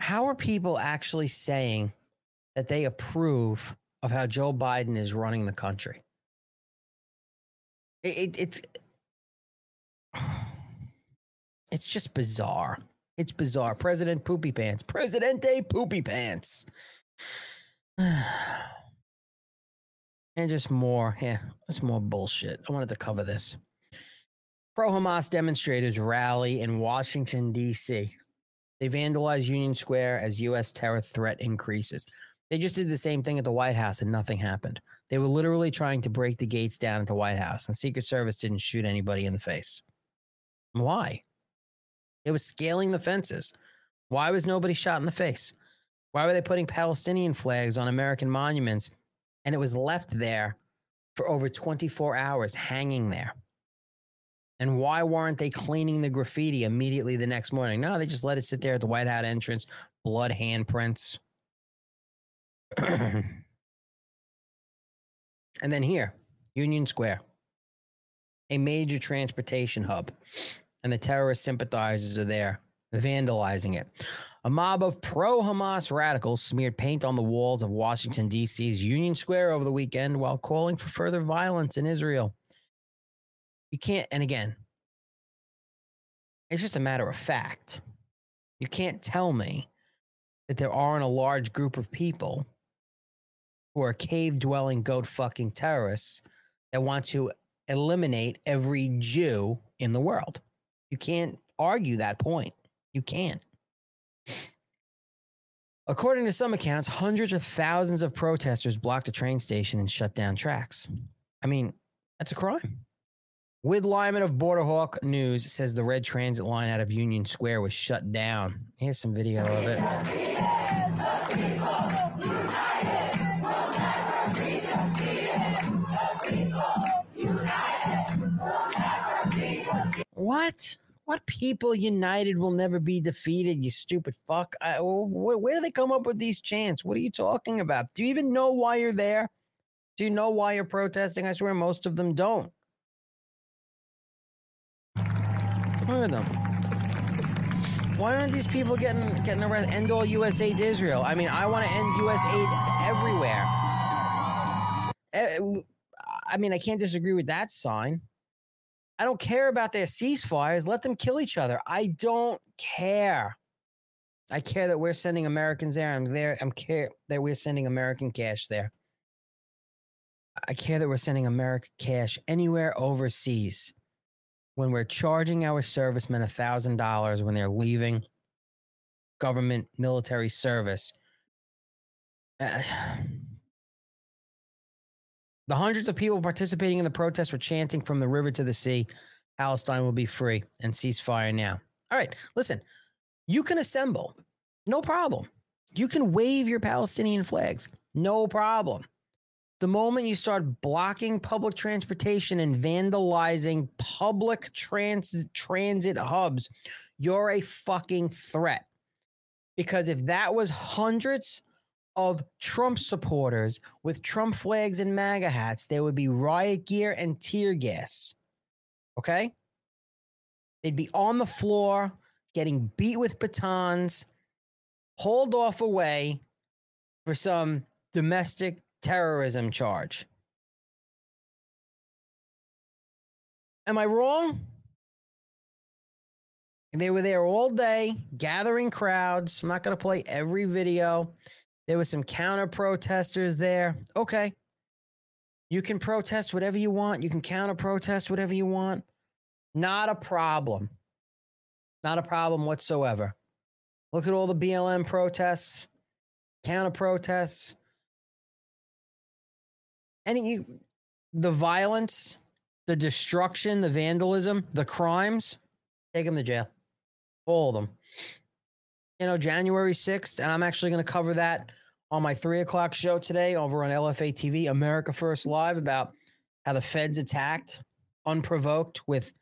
how are people actually saying that they approve of how Joe Biden is running the country? It, it, it's it's just bizarre. It's bizarre. President Poopy Pants. Presidente Poopy Pants. and just more, yeah, just more bullshit. I wanted to cover this. Pro Hamas demonstrators rally in Washington, D.C. They vandalize Union Square as U.S. terror threat increases. They just did the same thing at the White House and nothing happened. They were literally trying to break the gates down at the White House, and Secret Service didn't shoot anybody in the face. Why? It was scaling the fences. Why was nobody shot in the face? Why were they putting Palestinian flags on American monuments and it was left there for over 24 hours hanging there? And why weren't they cleaning the graffiti immediately the next morning? No, they just let it sit there at the White House entrance, blood handprints. And then here, Union Square, a major transportation hub, and the terrorist sympathizers are there vandalizing it. A mob of pro Hamas radicals smeared paint on the walls of Washington, D.C.'s Union Square over the weekend while calling for further violence in Israel. You can't, and again, it's just a matter of fact. You can't tell me that there aren't a large group of people who are cave dwelling goat fucking terrorists that want to eliminate every Jew in the world. You can't argue that point. You can't. According to some accounts, hundreds of thousands of protesters blocked a train station and shut down tracks. I mean, that's a crime. With Lyman of Borderhawk News says the red transit line out of Union Square was shut down. Here's some video of it. What? What people united will never be defeated, you stupid fuck. I, where, where do they come up with these chants? What are you talking about? Do you even know why you're there? Do you know why you're protesting? I swear most of them don't. Look at them. Why aren't these people getting getting arrested? End all U.S. aid to Israel. I mean, I want to end U.S. aid everywhere. Eh, I mean, I can't disagree with that sign. I don't care about their ceasefires. Let them kill each other. I don't care. I care that we're sending Americans there. I'm there. I'm care that we're sending American cash there. I care that we're sending American cash anywhere overseas. When we're charging our servicemen a thousand dollars when they're leaving government military service. Uh, the hundreds of people participating in the protests were chanting from the river to the sea Palestine will be free and ceasefire now. All right, listen, you can assemble, no problem. You can wave your Palestinian flags, no problem. The moment you start blocking public transportation and vandalizing public trans- transit hubs, you're a fucking threat. Because if that was hundreds of Trump supporters with Trump flags and MAGA hats, there would be riot gear and tear gas. Okay? They'd be on the floor, getting beat with batons, hauled off away for some domestic terrorism charge. Am I wrong? They were there all day, gathering crowds. I'm not going to play every video. There was some counter protesters there. Okay. You can protest whatever you want. You can counter protest whatever you want. Not a problem. Not a problem whatsoever. Look at all the BLM protests, counter protests. Any the violence, the destruction, the vandalism, the crimes, take them to jail. All of them you know, January 6th, and I'm actually going to cover that on my three o'clock show today over on LFA TV, America First Live, about how the feds attacked unprovoked with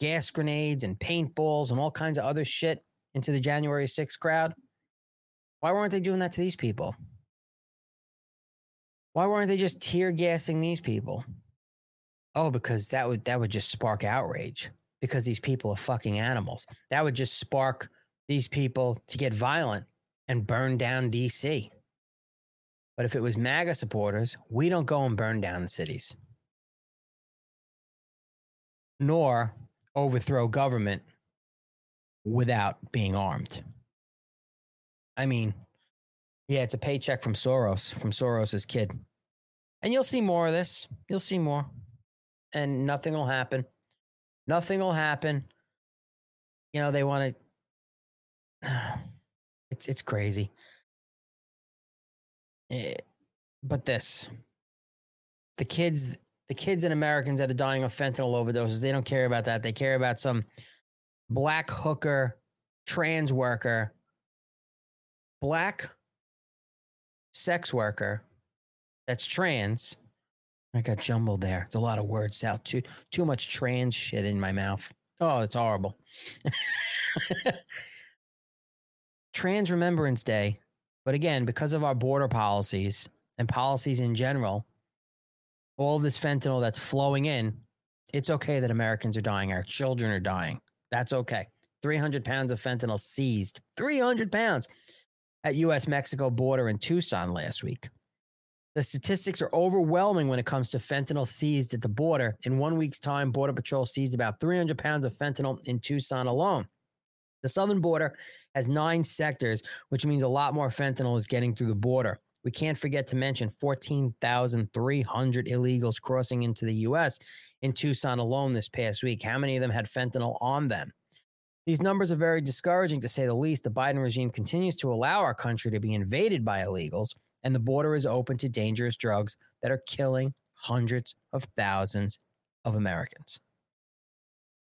gas grenades and paintballs and all kinds of other shit into the January 6th crowd. Why weren't they doing that to these people? Why weren't they just tear gassing these people? Oh, because that would that would just spark outrage because these people are fucking animals. That would just spark these people to get violent and burn down DC. But if it was MAGA supporters, we don't go and burn down cities, nor overthrow government without being armed. I mean, yeah, it's a paycheck from Soros, from Soros's kid. And you'll see more of this. You'll see more. And nothing will happen. Nothing will happen. You know, they want to it's it's crazy. Eh, but this, the kids, the kids and Americans that are dying of fentanyl overdoses, they don't care about that. They care about some black hooker, trans worker, black sex worker that's trans. I got jumbled there. It's a lot of words out. Too too much trans shit in my mouth. Oh, it's horrible. Trans Remembrance Day, but again, because of our border policies and policies in general, all this fentanyl that's flowing in, it's okay that Americans are dying. Our children are dying. That's okay. 300 pounds of fentanyl seized. 300 pounds at US Mexico border in Tucson last week. The statistics are overwhelming when it comes to fentanyl seized at the border. In one week's time, Border Patrol seized about 300 pounds of fentanyl in Tucson alone. The southern border has nine sectors, which means a lot more fentanyl is getting through the border. We can't forget to mention 14,300 illegals crossing into the U.S. in Tucson alone this past week. How many of them had fentanyl on them? These numbers are very discouraging to say the least. The Biden regime continues to allow our country to be invaded by illegals, and the border is open to dangerous drugs that are killing hundreds of thousands of Americans.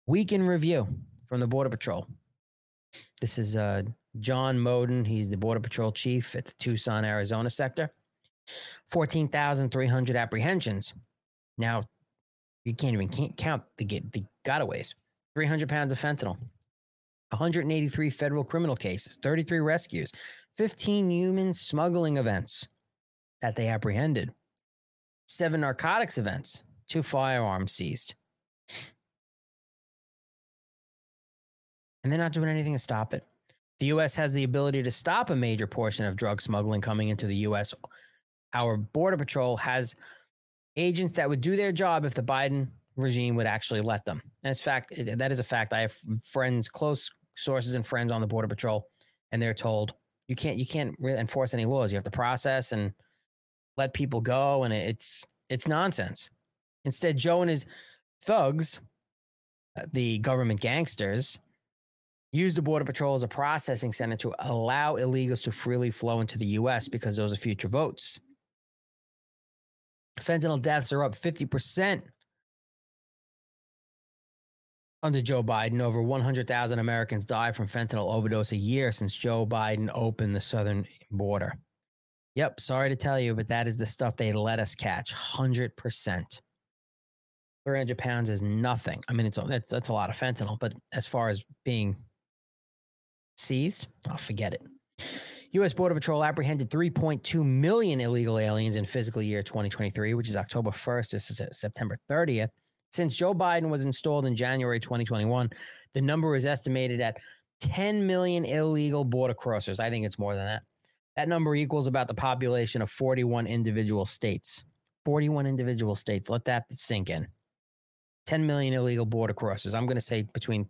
Week in review from the Border Patrol. This is uh, John Modlin. He's the Border Patrol chief at the Tucson, Arizona sector. 14,300 apprehensions. Now, you can't even can't count the, the gotaways. 300 pounds of fentanyl, 183 federal criminal cases, 33 rescues, 15 human smuggling events that they apprehended, seven narcotics events, two firearms seized. And they're not doing anything to stop it. The US has the ability to stop a major portion of drug smuggling coming into the US. Our Border Patrol has agents that would do their job if the Biden regime would actually let them. And fact that is a fact. I have friends, close sources and friends on the Border Patrol, and they're told you can't you can't really enforce any laws. You have to process and let people go, and it's it's nonsense. Instead, Joe and his thugs, uh, the government gangsters, use the Border Patrol as a processing center to allow illegals to freely flow into the U.S. because those are future votes. Fentanyl deaths are up 50% under Joe Biden. Over 100,000 Americans die from fentanyl overdose a year since Joe Biden opened the southern border. Yep, sorry to tell you, but that is the stuff they let us catch 100%. 300 pounds is nothing. I mean, it's that's that's a lot of fentanyl, but as far as being seized, I'll oh, forget it. U.S. Border Patrol apprehended 3.2 million illegal aliens in fiscal year 2023, which is October 1st to September 30th. Since Joe Biden was installed in January 2021, the number is estimated at 10 million illegal border crossers. I think it's more than that. That number equals about the population of 41 individual states. 41 individual states. Let that sink in. 10 million illegal border crossers. I'm going to say between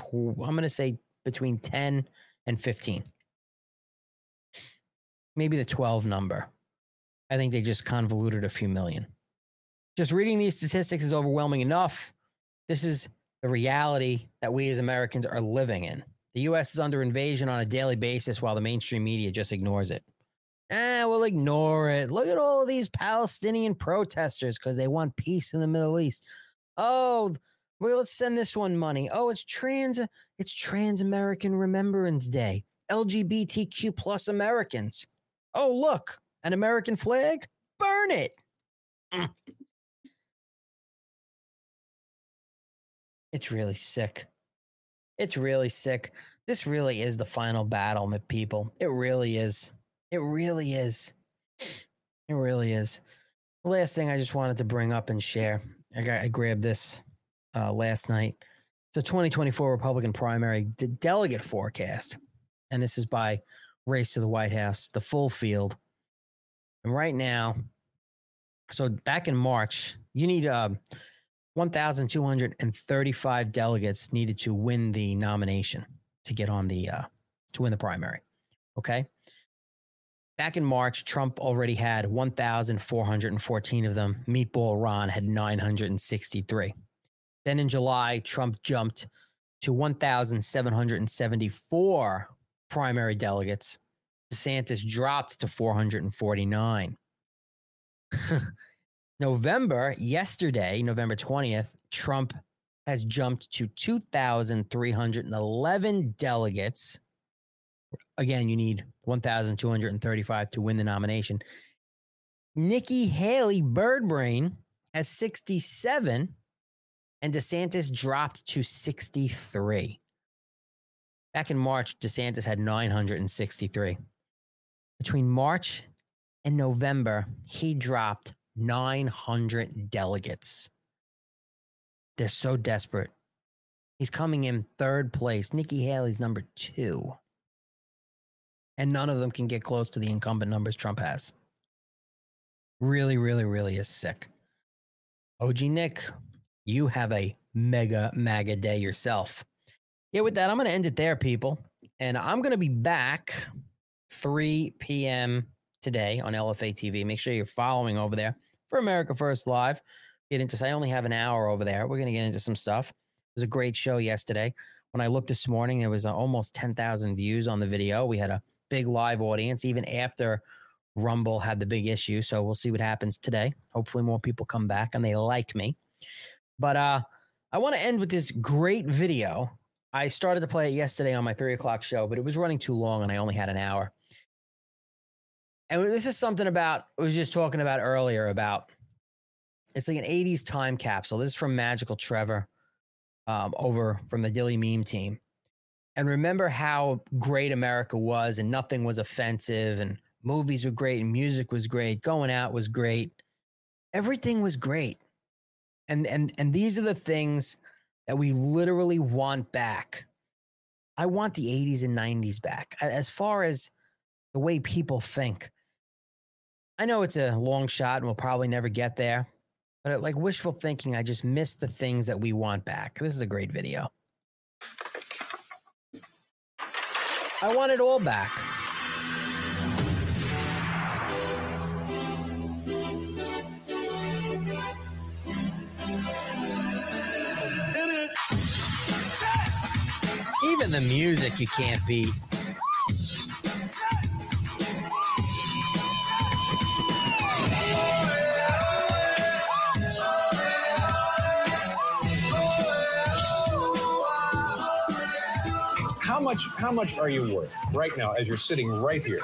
I'm going to say between 10 and 15. Maybe the 12 number. I think they just convoluted a few million. Just reading these statistics is overwhelming enough. This is the reality that we as Americans are living in. The US is under invasion on a daily basis while the mainstream media just ignores it. Eh, we'll ignore it. Look at all these Palestinian protesters because they want peace in the Middle East. Oh, well, let's send this one money. Oh, it's trans it's Trans American Remembrance Day. LGBTQ plus Americans. Oh, look, an American flag? Burn it. It's really sick. It's really sick. This really is the final battle, people. It really is. It really is. It really is. The last thing I just wanted to bring up and share. I got I grabbed this uh, last night. It's a 2024 Republican primary de- delegate forecast, and this is by Race to the White House, the full field. And right now, so back in March, you need uh, 1,235 delegates needed to win the nomination to get on the uh, to win the primary. Okay. Back in March, Trump already had 1,414 of them. Meatball Ron had 963. Then in July, Trump jumped to 1,774 primary delegates. DeSantis dropped to 449. November, yesterday, November 20th, Trump has jumped to 2,311 delegates. Again, you need 1,235 to win the nomination. Nikki Haley, Birdbrain, has 67 and DeSantis dropped to 63. Back in March, DeSantis had 963. Between March and November, he dropped 900 delegates. They're so desperate. He's coming in third place. Nikki Haley's number two. And none of them can get close to the incumbent numbers Trump has. Really, really, really is sick. OG Nick, you have a mega, MAGA day yourself. Yeah, with that, I'm going to end it there, people. And I'm going to be back 3 p.m. today on LFA TV. Make sure you're following over there for America First Live. Get into, I only have an hour over there. We're to get into some stuff. It was a great show yesterday. When I looked this morning, there was uh, almost 10,000 views on the video. We had a big live audience, even after Rumble had the big issue. So we'll see what happens today. Hopefully, more people come back and they like me. But uh, I want to end with this great video. I started to play it yesterday on my three o'clock show, but it was running too long and I only had an hour. And this is something about, I was just talking about earlier about it's like an 80s time capsule. This is from Magical Trevor um, over from the Dilley Meme team. And remember how great America was and nothing was offensive and movies were great and music was great. Going out was great. Everything was great. And and and these are the things that we literally want back. I want the 80s and 90s back. As far as the way people think. I know it's a long shot and we'll probably never get there. But like wishful thinking, I just miss the things that we want back. This is a great video. I want it all back. Even the music you can't beat. Much how much are you worth right now as you're sitting right here?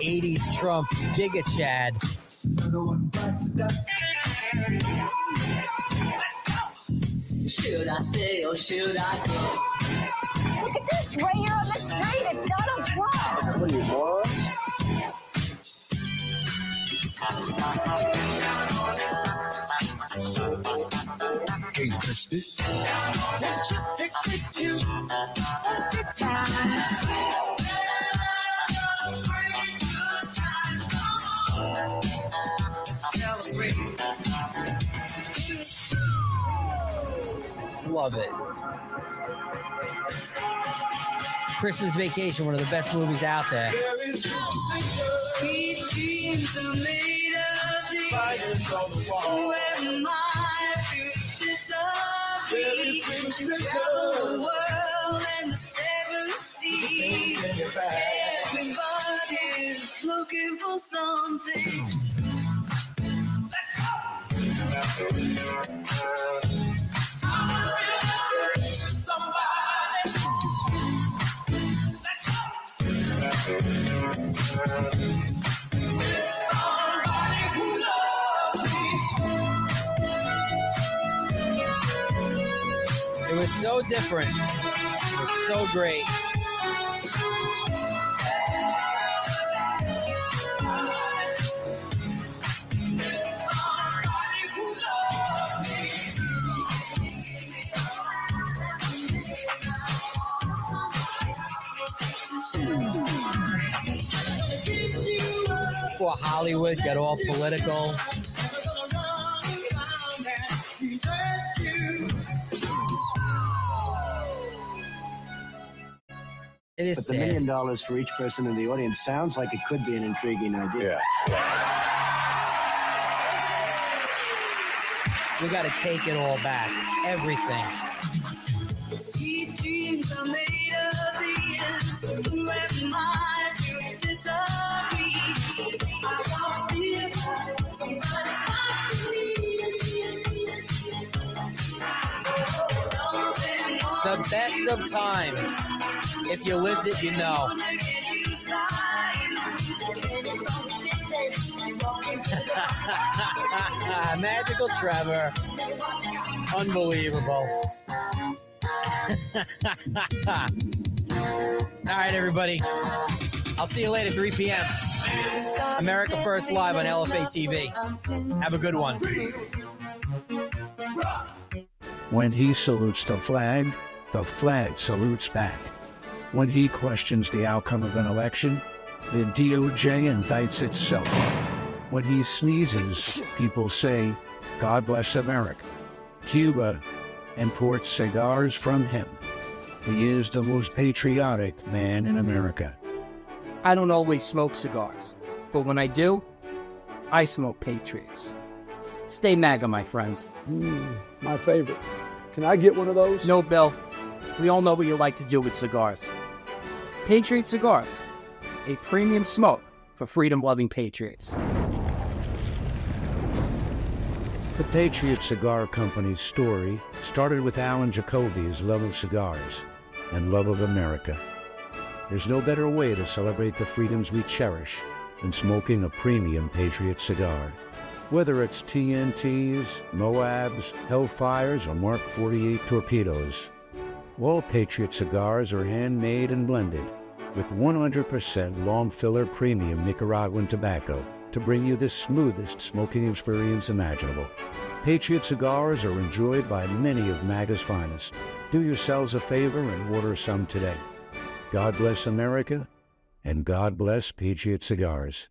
80s Trump, Giga Chad. Should I stay or should I go? Look at this right here on the street. It's Donald Trump. What are you, morons? Can't touch this. Won't you take me time? Love it. Christmas Vacation, one of the best movies out there. Sweet dreams are made of these. Who am I disagree? Travel the world and the seven seas. Everybody's looking for something. It was so different. It was so great. Before Hollywood got all political. It is but the sad. million dollars for each person in the audience sounds like it could be an intriguing idea. Yeah. We got to take it all back. Everything. Sweet dreams are made of these. Who am I to disagree? I want to somebody stop The best of times. If you lived it, you know. Magical Trevor. Unbelievable. All right, everybody. I'll see you later, 3 p.m. America First Live on LFA TV. Have a good one. When he salutes the flag, the flag salutes back. When he questions the outcome of an election, the DOJ indicts itself. When he sneezes, people say, God bless America. Cuba imports cigars from him. He is the most patriotic man in America. I don't always smoke cigars, but when I do, I smoke Patriots. Stay MAGA, my friends. Mm, my favorite. Can I get one of those? No, Bill. We all know what you like to do with cigars. Patriot Cigars, a premium smoke for freedom loving patriots. The Patriot Cigar Company's story started with Alan Jacoby's love of cigars and love of America. There's no better way to celebrate the freedoms we cherish than smoking a premium Patriot cigar. Whether it's TNTs, Moabs, Hellfires, or Mark 48 torpedoes, all Patriot cigars are handmade and blended with 100% long filler premium Nicaraguan tobacco to bring you the smoothest smoking experience imaginable. Patriot cigars are enjoyed by many of MAGA's finest. Do yourselves a favor and order some today. God bless America, and God bless Patriot Cigars.